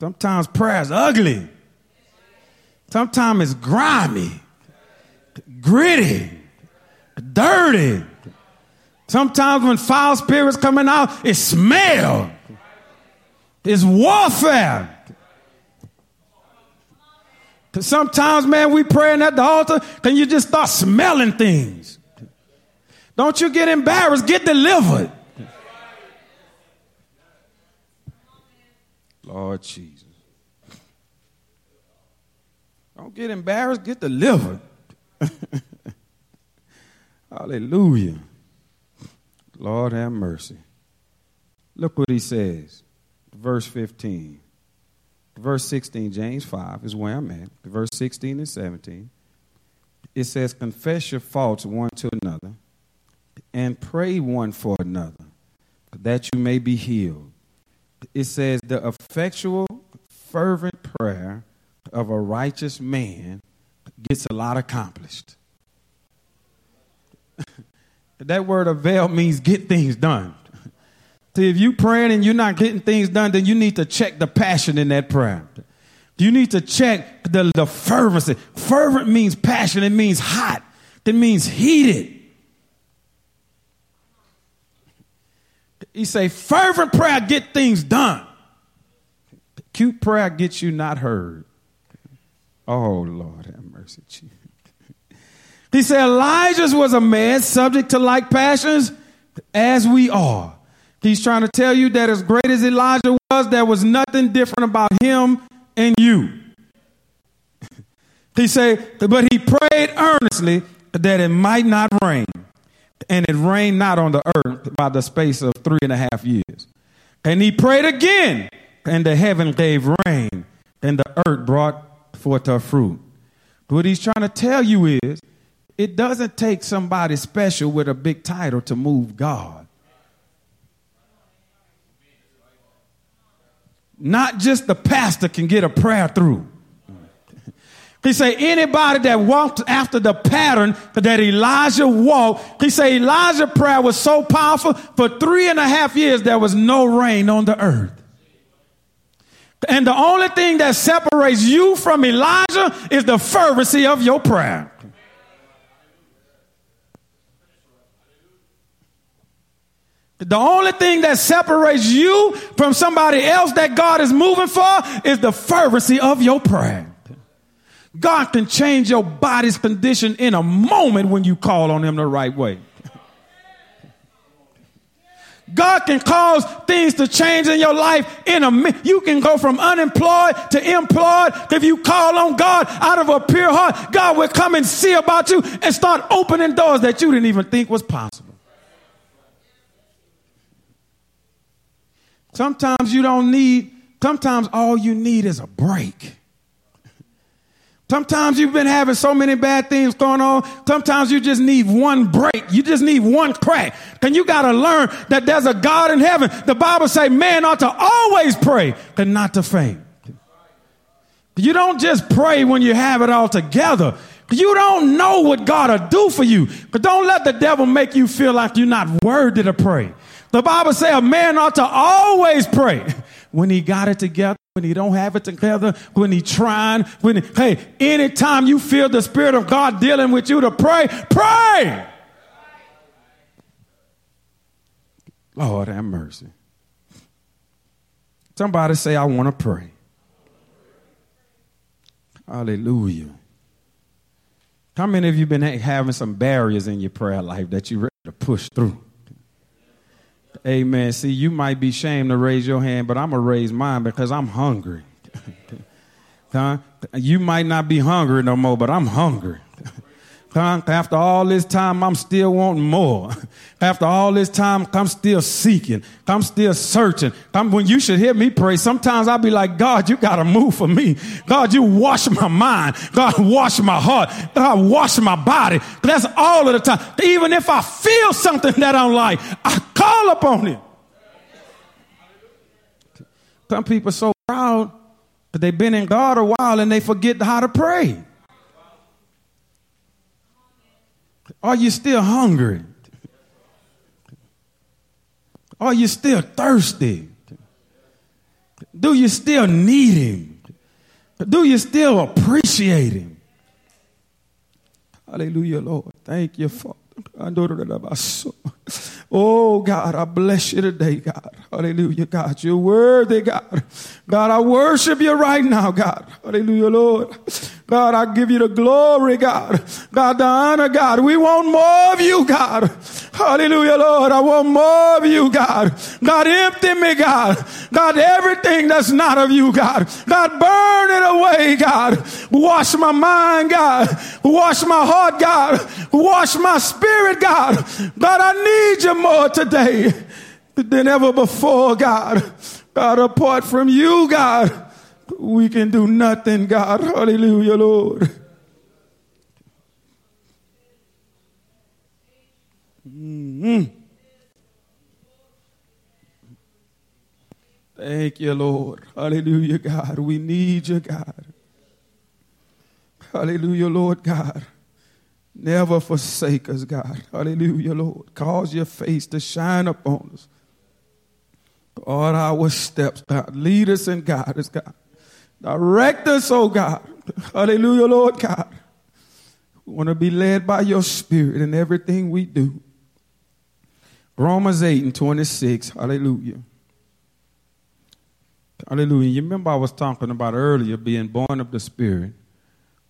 Sometimes prayer is ugly. Sometimes it's grimy, gritty, dirty. Sometimes when foul spirits coming out, it smells. It's warfare. Cause sometimes, man, we praying at the altar, can you just start smelling things? Don't you get embarrassed, get delivered. Lord Jesus. Don't get embarrassed, get delivered. *laughs* Hallelujah. Lord have mercy. Look what he says. Verse 15. Verse 16, James 5 is where I'm at. Verse 16 and 17. It says, Confess your faults one to another and pray one for another that you may be healed it says, the effectual, fervent prayer of a righteous man gets a lot accomplished. *laughs* that word avail means get things done. See, if you praying and you're not getting things done, then you need to check the passion in that prayer. You need to check the, the fervency. Fervent means passion, it means hot, it means heated. He say, fervent prayer get things done. Cute prayer gets you not heard. Oh, Lord have mercy. he said, Elijah was a man subject to like passions as we are. He's trying to tell you that as great as Elijah was, there was nothing different about him and you. *laughs* he said, but he prayed earnestly that it might not rain and it rained not on the earth by the space of three and a half years. And he prayed again, and the heaven gave rain, and the earth brought forth her fruit. What he's trying to tell you is it doesn't take somebody special with a big title to move God. Not just the pastor can get a prayer through. He said, anybody that walked after the pattern that Elijah walked, he said Elijah's prayer was so powerful for three and a half years there was no rain on the earth. And the only thing that separates you from Elijah is the fervency of your prayer. The only thing that separates you from somebody else that God is moving for is the fervency of your prayer. God can change your body's condition in a moment when you call on Him the right way. God can cause things to change in your life in a minute. You can go from unemployed to employed. If you call on God out of a pure heart, God will come and see about you and start opening doors that you didn't even think was possible. Sometimes you don't need, sometimes all you need is a break. Sometimes you've been having so many bad things going on. Sometimes you just need one break. You just need one crack. And you got to learn that there's a God in heaven. The Bible say man ought to always pray and not to faint. You don't just pray when you have it all together. You don't know what God will do for you. But don't let the devil make you feel like you're not worthy to pray. The Bible say a man ought to always pray when he got it together when he don't have it together, when he trying, when he, hey, anytime you feel the Spirit of God dealing with you to pray, pray. Lord have mercy. Somebody say, I want to pray. Hallelujah. How many of you been having some barriers in your prayer life that you ready to push through? Amen. See, you might be ashamed to raise your hand, but I'm going to raise mine because I'm hungry. *laughs* huh? You might not be hungry no more, but I'm hungry. After all this time, I'm still wanting more. *laughs* After all this time, I'm still seeking. I'm still searching. I'm, when you should hear me pray, sometimes I'll be like, God, you got to move for me. God, you wash my mind. God, wash my heart. God, wash my body. That's all of the time. Even if I feel something that I don't like, I call upon Him. Some people so proud that they've been in God a while and they forget how to pray. Are you still hungry? Are you still thirsty? Do you still need Him? Do you still appreciate Him? Hallelujah, Lord. Thank you, Father. Oh, God, I bless you today, God. Hallelujah, God. You're worthy, God. God, I worship you right now, God. Hallelujah, Lord. God, I give you the glory, God. God, the honor, God. We want more of you, God. Hallelujah, Lord. I want more of you, God. God, empty me, God. God, everything that's not of you, God. God, burn it away, God. Wash my mind, God. Wash my heart, God. Wash my spirit, God. God, I need you more today than ever before, God. God, apart from you, God, we can do nothing, God. Hallelujah, Lord. Mm-hmm. Thank you, Lord. Hallelujah, God. We need you, God. Hallelujah, Lord God. Never forsake us, God. Hallelujah, Lord. Cause your face to shine upon us. All our steps, God. Lead us and guide us, God. Direct us, oh God. Hallelujah, Lord God. We want to be led by your spirit in everything we do. Romans 8 and 26. Hallelujah. Hallelujah. You remember I was talking about earlier being born of the Spirit.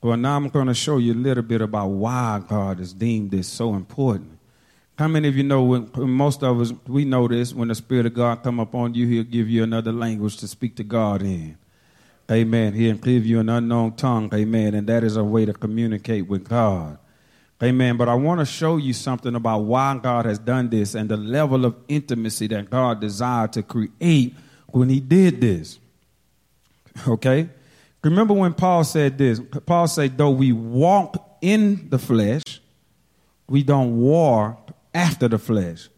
Well, now I'm going to show you a little bit about why God has deemed this so important. How many of you know when most of us we know this when the Spirit of God come upon you, He'll give you another language to speak to God in. Amen. He'll give you an unknown tongue. Amen. And that is a way to communicate with God. Amen. But I want to show you something about why God has done this and the level of intimacy that God desired to create when He did this. Okay? Remember when Paul said this? Paul said, though we walk in the flesh, we don't war after the flesh.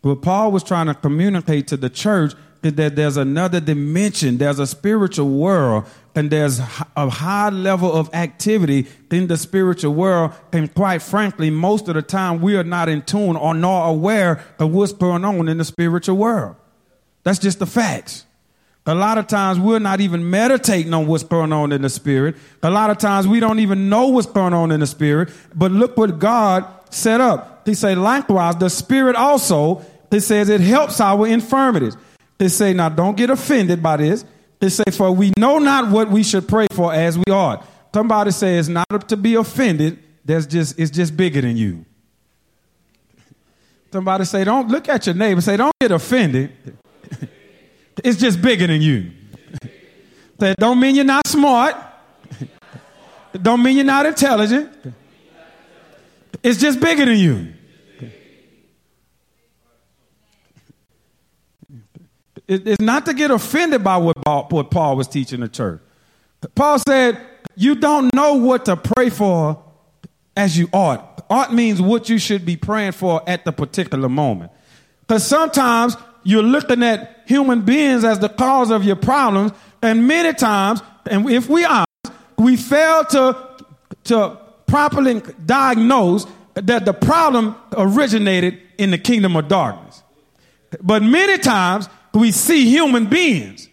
But Paul was trying to communicate to the church that there's another dimension, there's a spiritual world, and there's a high level of activity in the spiritual world. And quite frankly, most of the time we are not in tune or nor aware of what's going on in the spiritual world. That's just the facts. A lot of times we're not even meditating on what's going on in the spirit. A lot of times we don't even know what's going on in the spirit. But look what God set up. He said, likewise, the spirit also, he says it helps our infirmities. They say, now don't get offended by this. They say, for we know not what we should pray for as we ought. Somebody say it's not to be offended. That's just, it's just bigger than you. Somebody say, don't look at your neighbor. Say, don't get offended. *laughs* it's just bigger than you. *laughs* That don't mean you're not smart. *laughs* don't mean you're not intelligent. It's just bigger than you. It's not to get offended by what Paul was teaching the church. Paul said, You don't know what to pray for as you ought. Ought means what you should be praying for at the particular moment. Because sometimes you're looking at human beings as the cause of your problems, and many times, and if we are, we fail to, to properly diagnose that the problem originated in the kingdom of darkness. But many times we see human beings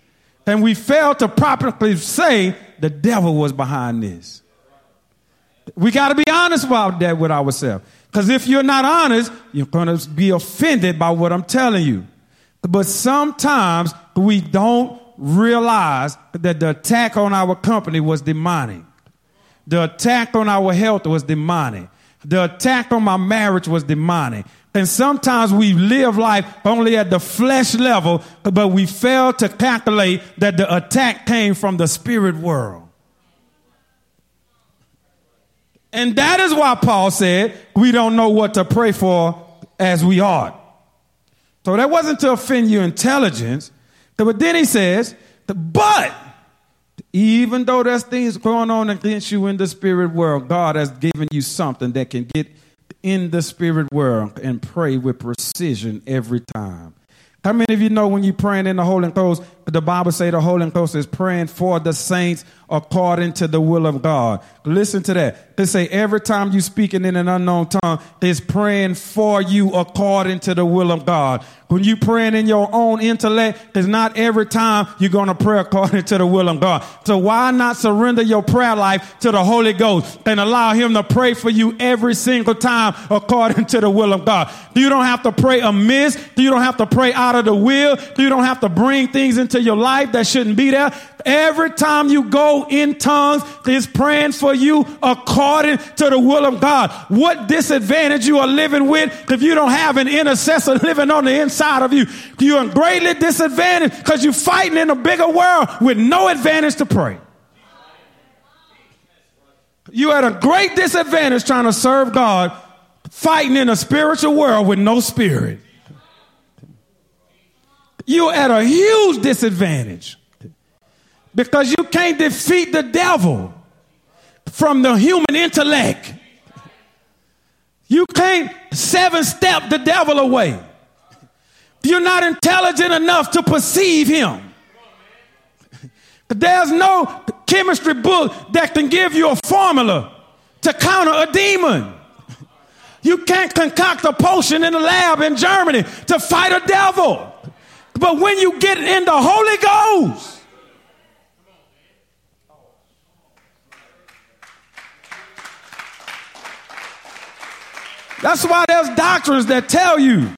and we fail to properly say the devil was behind this. We got to be honest about that with ourselves. Because if you're not honest, you're going to be offended by what I'm telling you. But sometimes we don't realize that the attack on our company was demonic. The attack on our health was demonic. The attack on my marriage was demonic. And sometimes we live life only at the flesh level, but we fail to calculate that the attack came from the spirit world. And that is why Paul said we don't know what to pray for as we ought. So that wasn't to offend your intelligence, but then he says, but even though there's things going on against you in the spirit world, God has given you something that can get in the spirit world and pray with precision every time. How many of you know when you're praying in the Holy Ghost, the Bible say the Holy Ghost is praying for the saints according to the will of God. Listen to that. They say every time you speaking in an unknown tongue, it's praying for you according to the will of God. When you praying in your own intellect, it's not every time you're going to pray according to the will of God. So why not surrender your prayer life to the Holy Ghost and allow him to pray for you every single time according to the will of God? You don't have to pray amiss. You don't have to pray out of the will. You don't have to bring things into your life that shouldn't be there. Every time you go in tongues, is praying for you according to the will of God. What disadvantage you are living with if you don't have an intercessor *laughs* living on the inside of you? You're greatly disadvantaged because you're fighting in a bigger world with no advantage to pray. You're at a great disadvantage trying to serve God, fighting in a spiritual world with no spirit. You're at a huge disadvantage because you can't defeat the devil from the human intellect. You can't seven step the devil away. You're not intelligent enough to perceive him. There's no chemistry book that can give you a formula to counter a demon. You can't concoct a potion in the lab in Germany to fight a devil. But when you get in the Holy Ghost, That's why there's doctors that tell you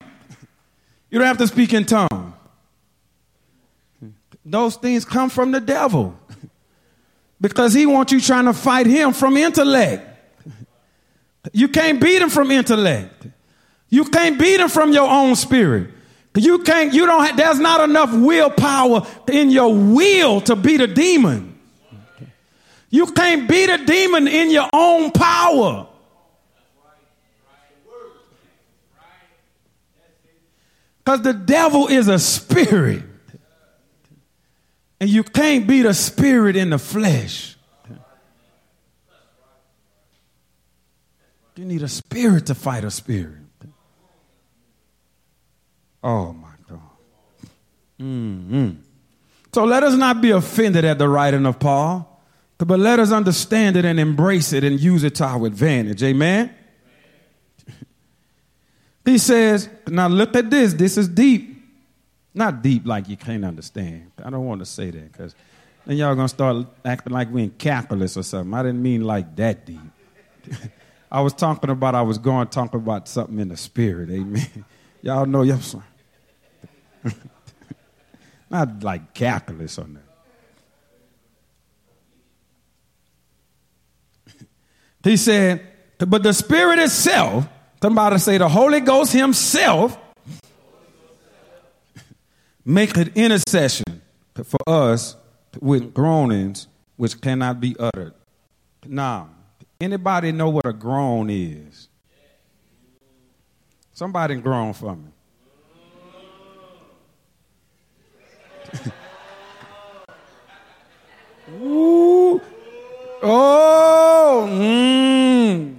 you don't have to speak in tongues. Those things come from the devil because he wants you trying to fight him from intellect. You can't beat him from intellect. You can't beat him from your own spirit. You can't, you don't, have, there's not enough willpower in your will to beat a demon. You can't beat a demon in your own power. Because the devil is a spirit. And you can't beat a spirit in the flesh. You need a spirit to fight a spirit. Oh my God. Mm-hmm. So let us not be offended at the writing of Paul, but let us understand it and embrace it and use it to our advantage. Amen? *laughs* He says, now look at this. This is deep. Not deep like you can't understand. I don't want to say that because then y'all going to start acting like we in calculus or something. I didn't mean like that deep. *laughs* I was talking about, I was going to talk about something in the spirit. Amen. *laughs* Y'all know, y'all. Not like calculus or that. *laughs* He said, but the Spirit itself, somebody say the Holy Ghost Himself, *laughs* make an intercession for us with groanings which cannot be uttered. Now, anybody know what a groan is? Somebody groan for me. Ooh. Oh. Mm.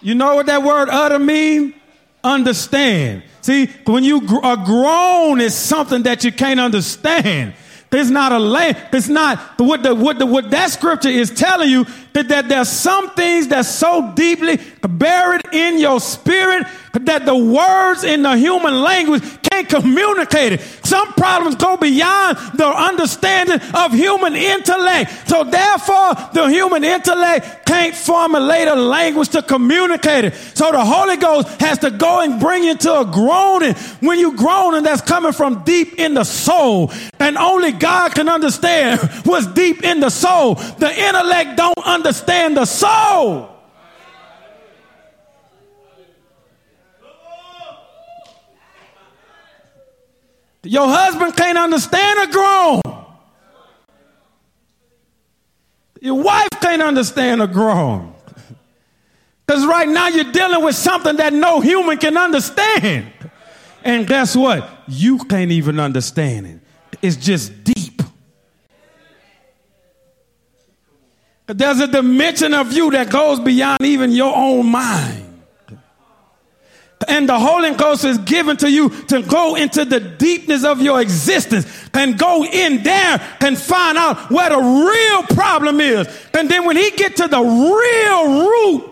You know what that word utter mean? Understand. See, when you gr- a groan is something that you can't understand. It's not a land. It's not what the, what the, what that scripture is telling you that, that there's some things that's so deeply buried in your spirit that the words in the human language can't communicate it. Some problems go beyond the understanding of human intellect. So therefore, the human intellect can't formulate a language to communicate it. So the Holy Ghost has to go and bring you to a groaning. When you groaning, that's coming from deep in the soul. And only God can understand *laughs* what's deep in the soul. The intellect don't understand the soul. Your husband can't understand a groan. Your wife can't understand a groan. Because right now you're dealing with something that no human can understand. And guess what? You can't even understand it. It's just deep. There's a dimension of you that goes beyond even your own mind and the Holy Ghost is given to you to go into the deepness of your existence and go in there and find out where the real problem is. And then when he get to the real root,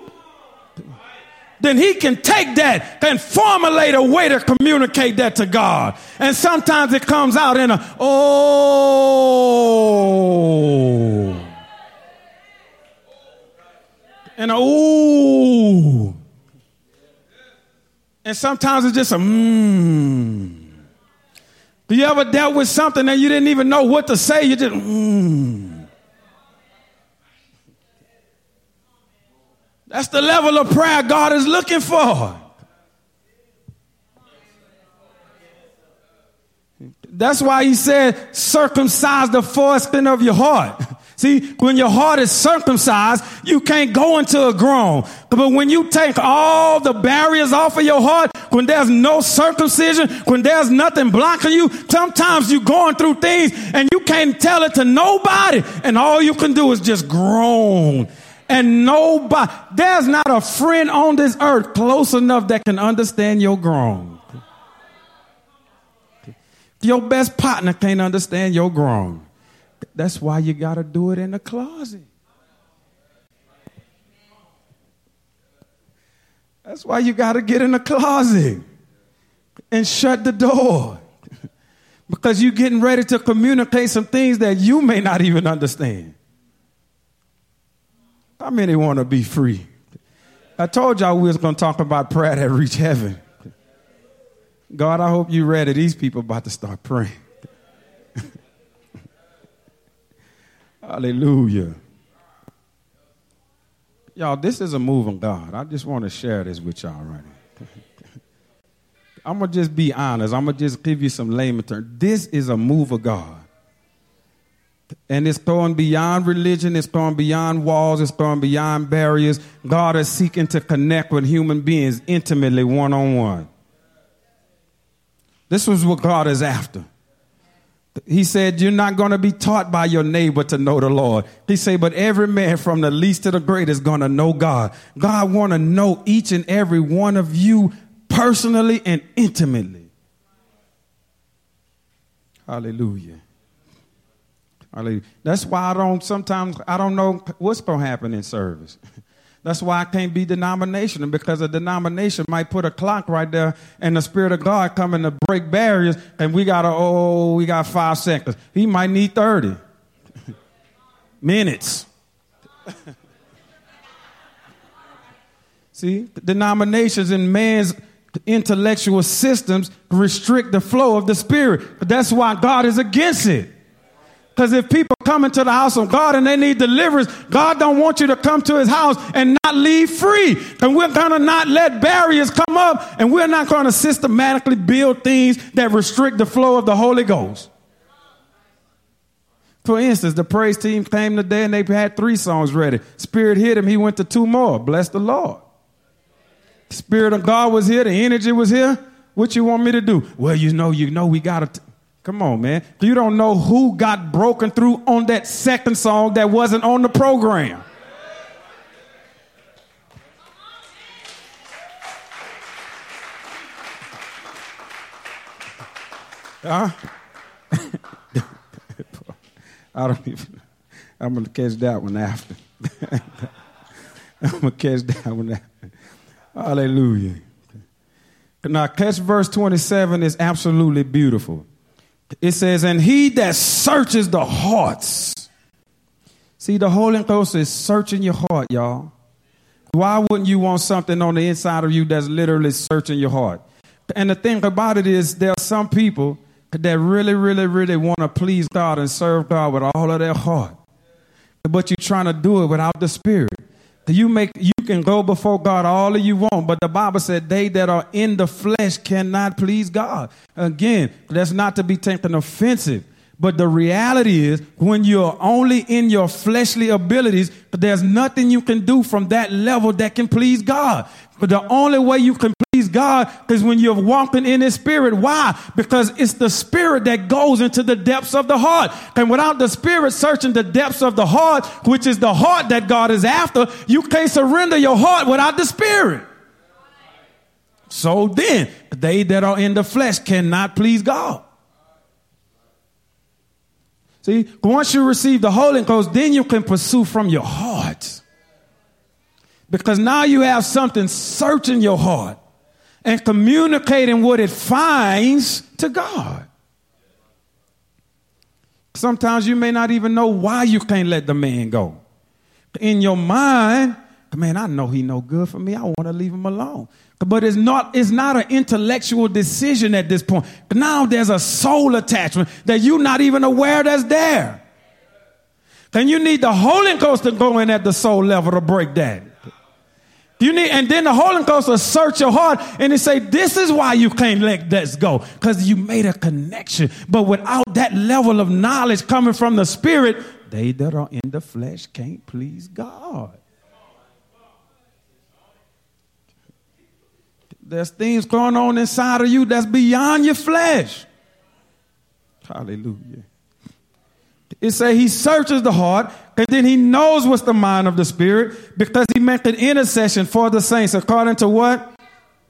then he can take that and formulate a way to communicate that to God. And sometimes it comes out in a, oh, and a, ooh. And sometimes it's just a mmm. Do you ever dealt with something that you didn't even know what to say? You just mmm. That's the level of prayer God is looking for. That's why he said, circumcise the foreskin of your heart. *laughs* See, when your heart is circumcised, you can't go into a groan. But when you take all the barriers off of your heart, when there's no circumcision, when there's nothing blocking you, sometimes you're going through things and you can't tell it to nobody. And all you can do is just groan. And nobody, there's not a friend on this earth close enough that can understand your groan. Your best partner can't understand your groan. That's why you got to do it in the closet. That's why you got to get in the closet and shut the door. *laughs* because you're getting ready to communicate some things that you may not even understand. How many want to be free? I told y'all we was going to talk about prayer that reach heaven. God, I hope you ready. These people about to start praying. *laughs* Hallelujah. Y'all, this is a move of God. I just want to share this with y'all right now. I'm going to just be honest. I'm going to just give you some layman terms. This is a move of God. And it's going beyond religion, it's going beyond walls, it's going beyond barriers. God is seeking to connect with human beings intimately, one on one. This was what God is after. He said, You're not going to be taught by your neighbor to know the Lord. He said, But every man from the least to the great is going to know God. God want to know each and every one of you personally and intimately. Hallelujah. Hallelujah. That's why I don't sometimes I don't know what's going to happen in service. *laughs* That's why I can't be denominational because a denomination might put a clock right there and the Spirit of God coming to break barriers and we got to, oh, we got five seconds. He might need 30 *laughs* minutes. *laughs* See, denominations and man's intellectual systems restrict the flow of the Spirit. That's why God is against it. Because if people come into the house of God and they need deliverance, God don't want you to come to his house and not leave free. And we're going to not let barriers come up and we're not going to systematically build things that restrict the flow of the Holy Ghost. For instance, the praise team came today and they had three songs ready. Spirit hit him, he went to two more. Bless the Lord. Spirit of God was here, the energy was here. What you want me to do? Well, you know, you know, we got to. Come on, man. You don't know who got broken through on that second song that wasn't on the program. Huh? *laughs* I don't even. I'm gonna catch that one after. *laughs* I'm gonna catch that one after. Hallelujah. Now, catch verse 27 is absolutely beautiful. It says, and he that searches the hearts. See, the Holy Ghost is searching your heart, y'all. Why wouldn't you want something on the inside of you that's literally searching your heart? And the thing about it is, there are some people that really, really, really want to please God and serve God with all of their heart. But you're trying to do it without the Spirit. You make you can go before God all you want, but the Bible said they that are in the flesh cannot please God. Again, that's not to be taken offensive. But the reality is, when you're only in your fleshly abilities, there's nothing you can do from that level that can please God. But the only way you can God because when you're walking in His Spirit. Why? Because it's the Spirit that goes into the depths of the heart. And without the Spirit searching the depths of the heart, which is the heart that God is after, you can't surrender your heart without the Spirit. So then, they that are in the flesh cannot please God. See, once you receive the Holy Ghost, then you can pursue from your heart. Because now you have something searching your heart and communicating what it finds to God. Sometimes you may not even know why you can't let the man go. In your mind, man, I know he no good for me. I want to leave him alone. But it's not, it's not an intellectual decision at this point. Now there's a soul attachment that you're not even aware that's there. Then you need the Holy Ghost to go in at the soul level to break that. You need, and then the Holy Ghost will search your heart and he say, this is why you can't let this go. Cause you made a connection. But without that level of knowledge coming from the spirit, they that are in the flesh can't please God. There's things going on inside of you that's beyond your flesh. Hallelujah. It say he searches the heart and then he knows what's the mind of the spirit because he makes an intercession for the saints according to what?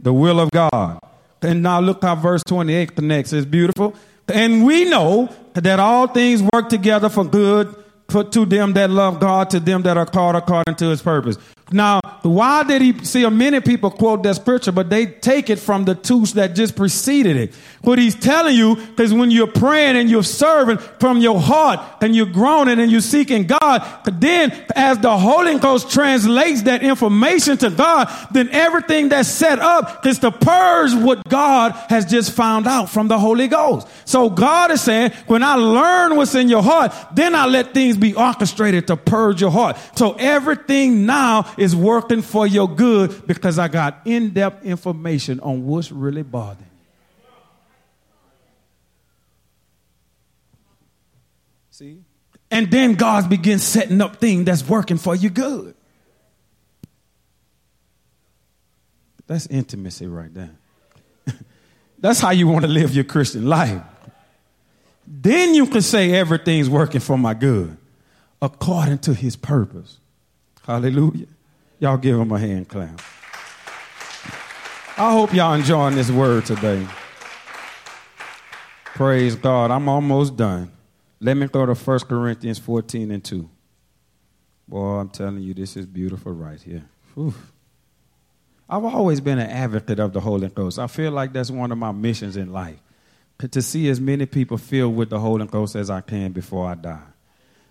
The will of God. And now look how verse 28 connects. It's beautiful. And we know that all things work together for good for, to them that love God, to them that are called according to his purpose. Now, why did he see many people quote that scripture, but they take it from the two that just preceded it? What he's telling you is when you're praying and you're serving from your heart and you're groaning and you're seeking God, then as the Holy Ghost translates that information to God, then everything that's set up is to purge what God has just found out from the Holy Ghost. So God is saying, when I learn what's in your heart, then I let things be orchestrated to purge your heart. So everything now is working for your good because I got in depth information on what's really bothering. You. See? And then God begins setting up things that's working for you good. That's intimacy right there. *laughs* that's how you want to live your Christian life. Then you can say everything's working for my good according to his purpose. Hallelujah. Y'all give him a hand clap. I hope y'all enjoying this word today. Praise God. I'm almost done. Let me go to 1 Corinthians 14 and 2. Boy, I'm telling you, this is beautiful right here. Whew. I've always been an advocate of the Holy Ghost. I feel like that's one of my missions in life to see as many people filled with the Holy Ghost as I can before I die.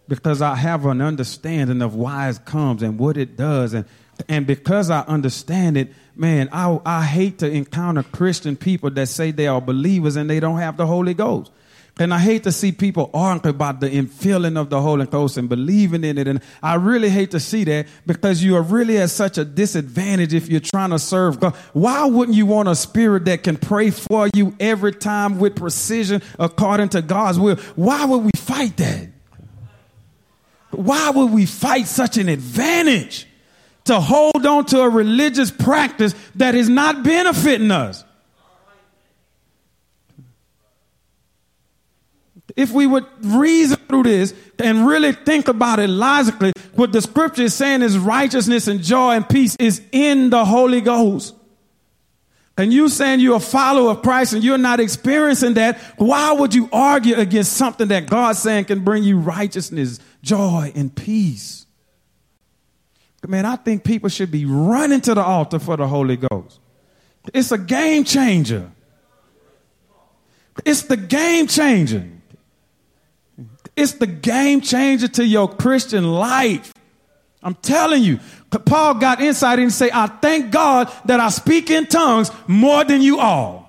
Because I have an understanding of why it comes and what it does. And, and because I understand it, man, I, I hate to encounter Christian people that say they are believers and they don't have the Holy Ghost. And I hate to see people argue about the infilling of the Holy Ghost and believing in it. And I really hate to see that because you are really at such a disadvantage if you're trying to serve God. Why wouldn't you want a spirit that can pray for you every time with precision according to God's will? Why would we fight that? Why would we fight such an advantage to hold on to a religious practice that is not benefiting us? if we would reason through this and really think about it logically, what the scripture is saying is righteousness and joy and peace is in the Holy Ghost. And you saying you're a follower of Christ and you're not experiencing that, why would you argue against something that God's saying can bring you righteousness, joy, and peace? Man, I think people should be running to the altar for the Holy Ghost. It's a game changer. It's the game changer. It's the game changer to your Christian life. I'm telling you. Paul got insight and say, I thank God that I speak in tongues more than you all.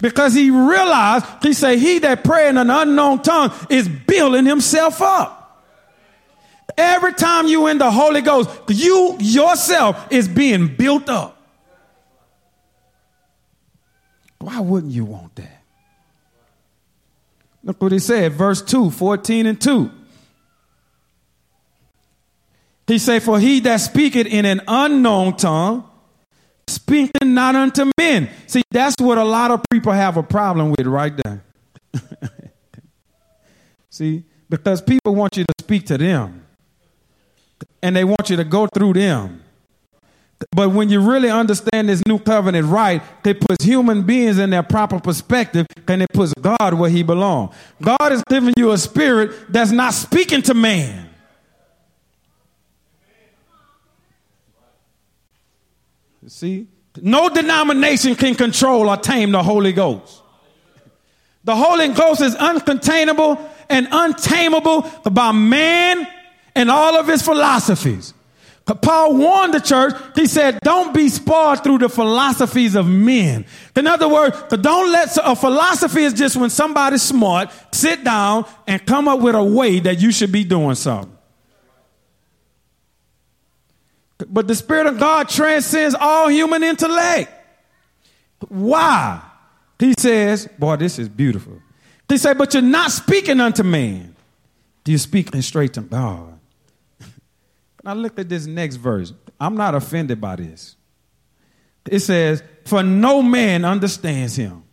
Because he realized, he said, he that pray in an unknown tongue is building himself up. Every time you in the Holy Ghost, you yourself is being built up. Why wouldn't you want that? Look what he said, verse 2, 14 and 2. He said, For he that speaketh in an unknown tongue, speaking not unto men. See, that's what a lot of people have a problem with right there. *laughs* See, because people want you to speak to them, and they want you to go through them. But when you really understand this new covenant right, it puts human beings in their proper perspective and it puts God where he belongs. God is giving you a spirit that's not speaking to man. See? No denomination can control or tame the Holy Ghost. The Holy Ghost is uncontainable and untamable by man and all of his philosophies. Paul warned the church. He said, don't be spoiled through the philosophies of men. In other words, don't let a philosophy is just when somebody's smart, sit down and come up with a way that you should be doing something. But the Spirit of God transcends all human intellect. Why? He says, boy, this is beautiful. He said, but you're not speaking unto man. Do You're speaking straight to God. *laughs* Now look at this next verse. I'm not offended by this. It says, For no man understands him.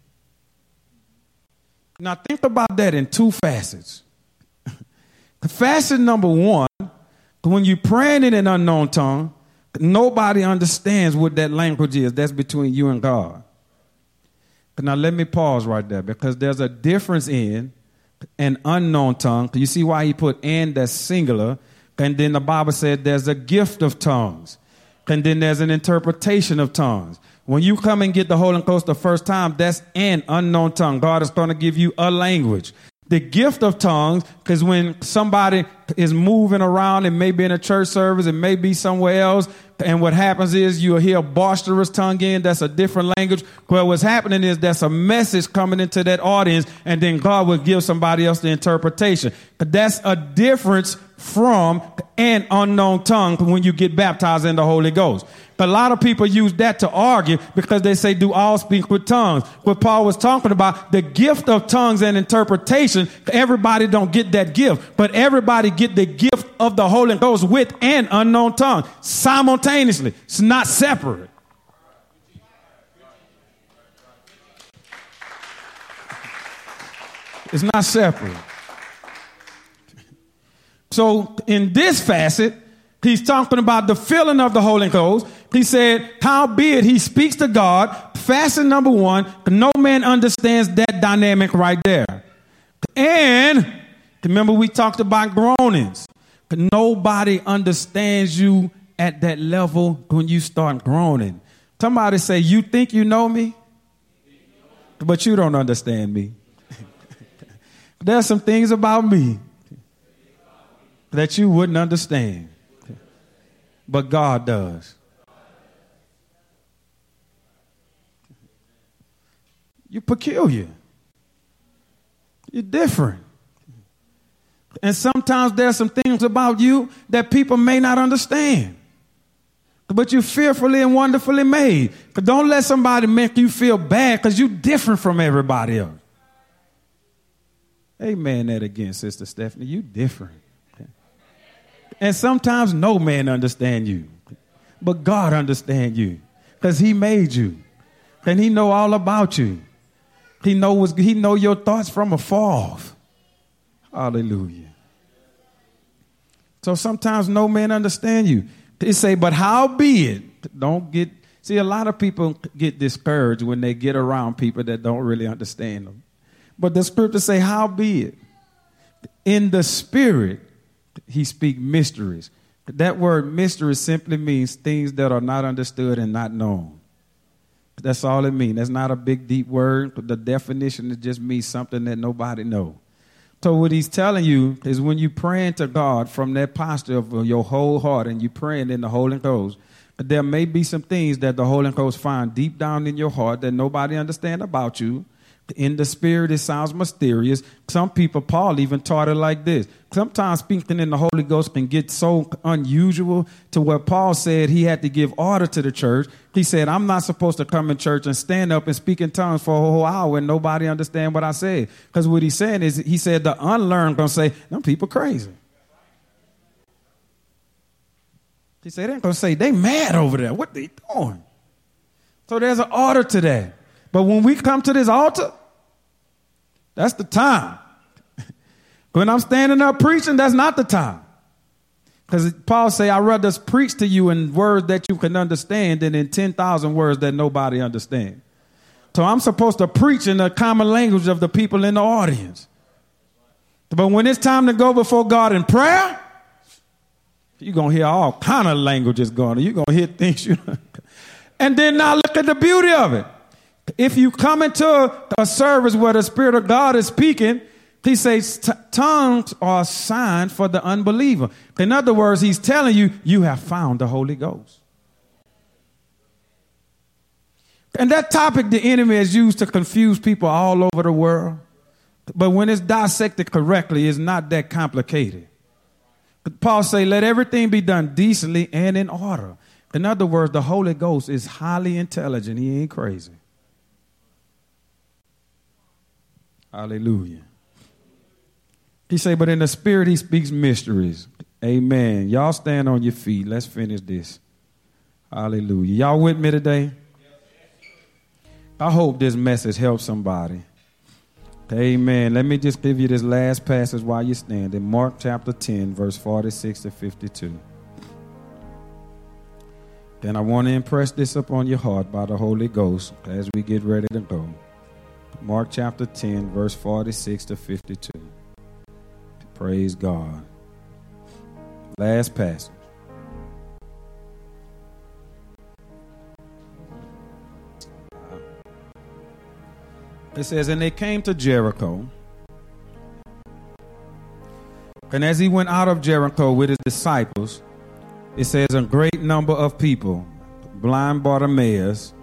Now think about that in two facets. *laughs* Facet number one, when you're praying in an unknown tongue, nobody understands what that language is. That's between you and God. Now let me pause right there because there's a difference in an unknown tongue. You see why he put "and" that's singular and then the Bible said there's a gift of tongues. And then there's an interpretation of tongues. When you come and get the Holy Ghost the first time, that's an unknown tongue. God is going to give you a language. The gift of tongues, because when somebody is moving around, it may be in a church service, it may be somewhere else, and what happens is you'll hear a boisterous tongue in, that's a different language. Well, what's happening is that's a message coming into that audience, and then God will give somebody else the interpretation. But that's a difference from an unknown tongue when you get baptized in the Holy Ghost. A lot of people use that to argue because they say, do all speak with tongues. What Paul was talking about, the gift of tongues and interpretation, everybody don't get that gift, but everybody get the gift of the Holy Ghost with an unknown tongue simultaneously. It's not separate. It's not separate. So in this facet, he's talking about the filling of the Holy Ghost. He said, howbeit he speaks to God, facet number one, no man understands that dynamic right there. And remember we talked about groanings. Nobody understands you at that level when you start groaning. Somebody say, you think you know me, but you don't understand me. *laughs* There's some things about me that you wouldn't understand, but God does. You're peculiar. You're different. And sometimes there's some things about you that people may not understand. But you're fearfully and wonderfully made. But don't let somebody make you feel bad because you're different from everybody else. Amen that again, Sister Stephanie. You different. And sometimes no man understand you. But God understand you. Because he made you. And he know all about you. He knows he know your thoughts from afar. Hallelujah. So sometimes no man understand you. They say, but how be it? Don't get see a lot of people get discouraged when they get around people that don't really understand them. But the scripture say, how be it? In the spirit, he speak mysteries. That word mystery simply means things that are not understood and not known. That's all it means. That's not a big deep word. The definition it just means something that nobody know. So what he's telling you is when you praying to God from that posture of your whole heart and you praying in the Holy Ghost, there may be some things that the Holy Ghost find deep down in your heart that nobody understand about you in the spirit, it sounds mysterious. Some people, Paul even taught it like this. Sometimes speaking in the Holy Ghost can get so unusual to where Paul said he had to give order to the church. He said, I'm not supposed to come in church and stand up and speak in tongues for a whole hour and nobody understand what I said. Because what he's saying is, he said the unlearned gonna say, them people crazy. He said, they're gonna say, they mad over there. What they doing? So there's an order to that. But when we come to this altar, that's the time. *laughs* when I'm standing up preaching, that's not the time. Because Paul say, I rather preach to you in words that you can understand than in 10,000 words that nobody understand. So I'm supposed to preach in the common language of the people in the audience. But when it's time to go before God in prayer, you're going to hear all kind of languages going on. You're going to hear things *laughs* you And then now look at the beauty of it. If you come into a service where the Spirit of God is speaking, he says tongues are a sign for the unbeliever. In other words, he's telling you, you have found the Holy Ghost. And that topic the enemy has used to confuse people all over the world. But when it's dissected correctly, it's not that complicated. Paul say, let everything be done decently and in order. In other words, the Holy Ghost is highly intelligent. He ain't crazy. Hallelujah. He say, but in the spirit he speaks mysteries. Amen. Y'all stand on your feet. Let's finish this. Hallelujah. Y'all with me today? I hope this message helps somebody. Amen. Let me just give you this last passage while you're standing. Mark chapter 10, verse 46 to 52. Then I want to impress this upon your heart by the Holy Ghost as we get ready to go. Mark chapter 10, verse 46 to 52. Praise God. Last passage. It says, And they came to Jericho. And as he went out of Jericho with his disciples, it says, A great number of people, blind Bartimaeus,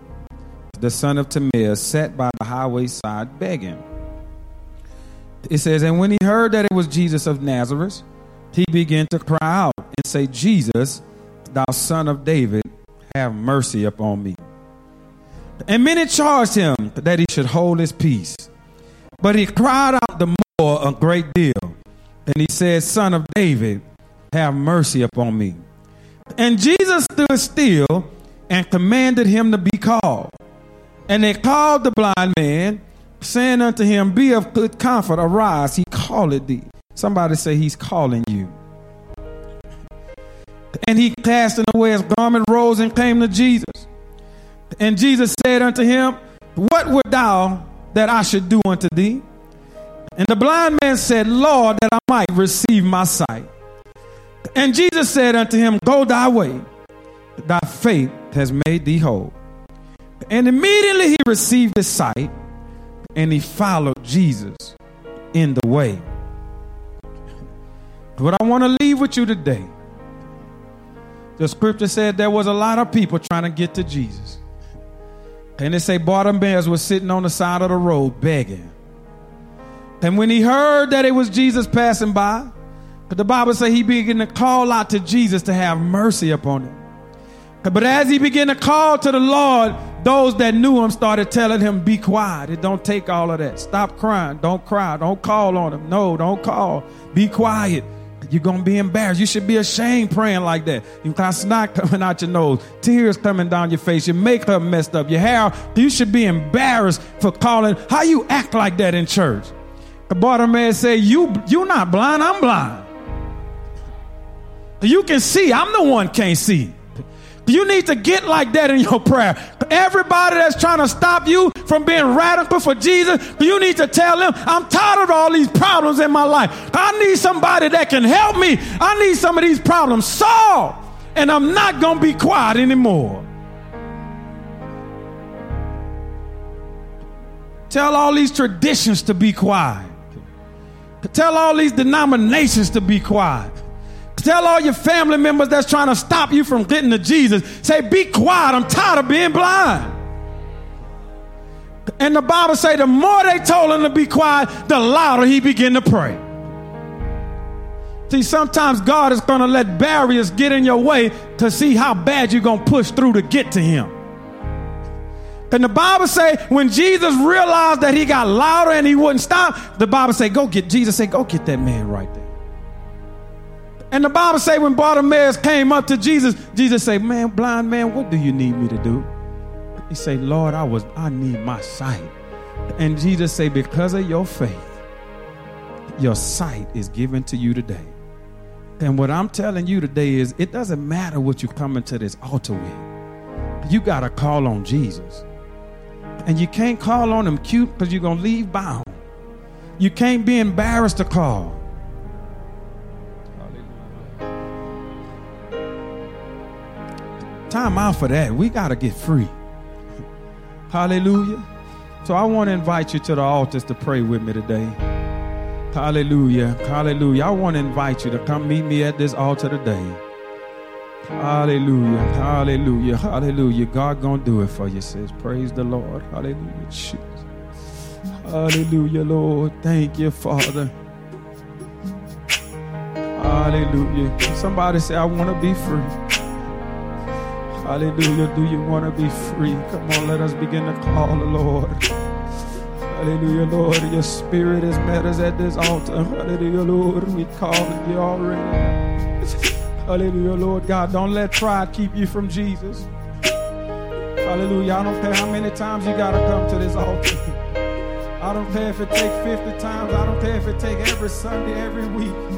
the son of Timaeus, sat by the highway side begging. It says, And when he heard that it was Jesus of Nazareth, he began to cry out and say, Jesus, thou son of David, have mercy upon me. And many charged him that he should hold his peace. But he cried out the more a great deal. And he said, Son of David, have mercy upon me. And Jesus stood still and commanded him to be called. And they called the blind man, saying unto him, Be of good comfort, arise, he calleth thee. Somebody say he's calling you. And he casting away his garment, rose and came to Jesus. And Jesus said unto him, What would thou that I should do unto thee? And the blind man said, Lord, that I might receive my sight. And Jesus said unto him, Go thy way, thy faith has made thee whole. And immediately he received his sight and he followed Jesus in the way. What I want to leave with you today, the scripture said there was a lot of people trying to get to Jesus. And they say Bartimaeus was sitting on the side of the road begging. And when he heard that it was Jesus passing by, the Bible says he began to call out to Jesus to have mercy upon him. But as he began to call to the Lord, those that knew him started telling him, Be quiet. It don't take all of that. Stop crying. Don't cry. Don't call on him. No, don't call. Be quiet. You're going to be embarrassed. You should be ashamed praying like that. You got snot coming out your nose, tears coming down your face, your makeup messed up, your hair. You should be embarrassed for calling. How you act like that in church? The bottom man say, you, you're not blind, I'm blind. You can see, I'm the one can't see. You need to get like that in your prayer. Everybody that's trying to stop you from being radical for Jesus, you need to tell them, I'm tired of all these problems in my life. I need somebody that can help me. I need some of these problems solved. And I'm not going to be quiet anymore. Tell all these traditions to be quiet. Tell all these denominations to be quiet. Tell all your family members that's trying to stop you from getting to Jesus. Say, be quiet. I'm tired of being blind. And the Bible say the more they told him to be quiet, the louder he began to pray. See, sometimes God is going to let barriers get in your way to see how bad you're going to push through to get to him. And the Bible say when Jesus realized that he got louder and he wouldn't stop, the Bible say, go get, Jesus say, go get that man right there. And the Bible say when Bartimaeus came up to Jesus, Jesus say, "Man, blind man, what do you need me to do?" He say, "Lord, I was I need my sight." And Jesus say, "Because of your faith, your sight is given to you today." And what I'm telling you today is it doesn't matter what you come into this altar with. You got to call on Jesus. And you can't call on him cute because you're going to leave bound. You can't be embarrassed to call. Time out for that. We got to get free. Hallelujah. So I want to invite you to the altars to pray with me today. Hallelujah. Hallelujah. I want to invite you to come meet me at this altar today. Hallelujah. Hallelujah. Hallelujah. God gonna do it for you, says. Praise the Lord. Hallelujah. Hallelujah, Lord. Thank you, Father. Hallelujah. Somebody say, I want to be free. Hallelujah. Do you want to be free? Come on, let us begin to call the Lord. Hallelujah, Lord. Your spirit is us at this altar. Hallelujah, Lord. We call you already. Hallelujah, Lord God. Don't let pride keep you from Jesus. Hallelujah. I don't care how many times you got to come to this altar. I don't care if it takes 50 times. I don't care if it takes every Sunday, every week.